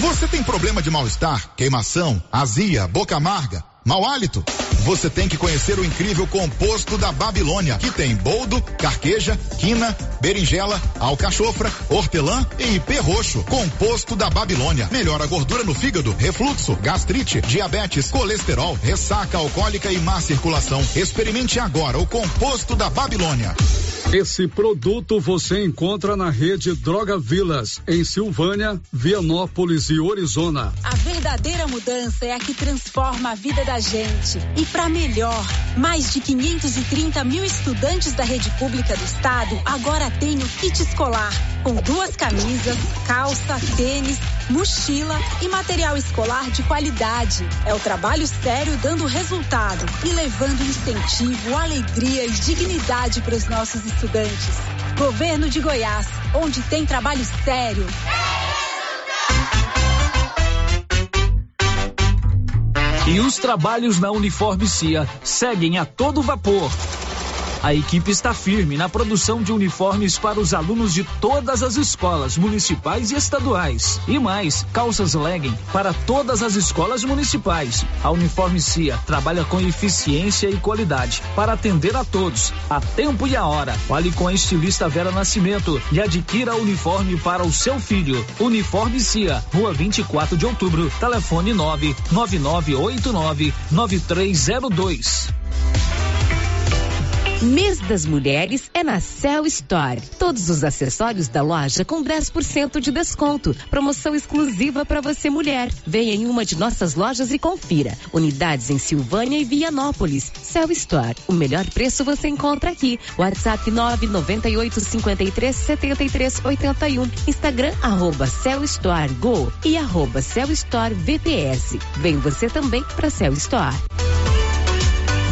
Você tem problema de mal-estar, queimação, azia, boca amarga? Mau hálito? Você tem que conhecer o incrível composto da Babilônia, que tem boldo, carqueja, quina, berinjela, alcachofra, hortelã e ipê roxo. Composto da Babilônia. Melhora a gordura no fígado, refluxo, gastrite, diabetes, colesterol, ressaca alcoólica e má circulação. Experimente agora o composto da Babilônia. Esse produto você encontra na rede Droga Vilas, em Silvânia, Vianópolis e Orizona. A verdadeira mudança é a que transforma a vida da gente. E para melhor, mais de 530 mil estudantes da rede pública do estado agora têm o kit escolar, com duas camisas, calça, tênis, mochila e material escolar de qualidade. É o trabalho sério dando resultado e levando incentivo, alegria e dignidade para os nossos estudantes. Governo de Goiás, onde tem trabalho sério. E os trabalhos na Uniforme CIA seguem a todo vapor. A equipe está firme na produção de uniformes para os alunos de todas as escolas municipais e estaduais. E mais, calças legging para todas as escolas municipais. A Uniforme CIA trabalha com eficiência e qualidade para atender a todos, a tempo e a hora. Fale com a estilista Vera Nascimento e adquira o uniforme para o seu filho. Uniforme CIA, Rua 24 de Outubro, telefone 99989 9302. Mês das Mulheres é na Cell Store. Todos os acessórios da loja com 10% de desconto. Promoção exclusiva para você mulher. Venha em uma de nossas lojas e confira. Unidades em Silvânia e Vianópolis. Cell Store. O melhor preço você encontra aqui. WhatsApp 998 53 73 81. Instagram arroba Cell Store Go e arroba Cell Store VPS. Vem você também para Cell Store.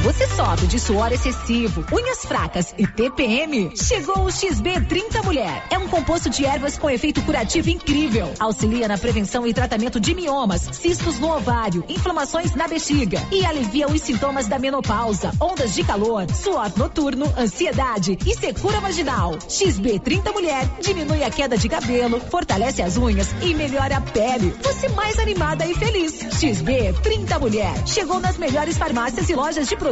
Você sofre de suor excessivo, unhas fracas e TPM? Chegou o XB30 Mulher. É um composto de ervas com efeito curativo incrível. Auxilia na prevenção e tratamento de miomas, cistos no ovário, inflamações na bexiga e alivia os sintomas da menopausa, ondas de calor, suor noturno, ansiedade e secura vaginal. XB30 Mulher diminui a queda de cabelo, fortalece as unhas e melhora a pele. Você mais animada e feliz. XB30 Mulher. Chegou nas melhores farmácias e lojas de produtos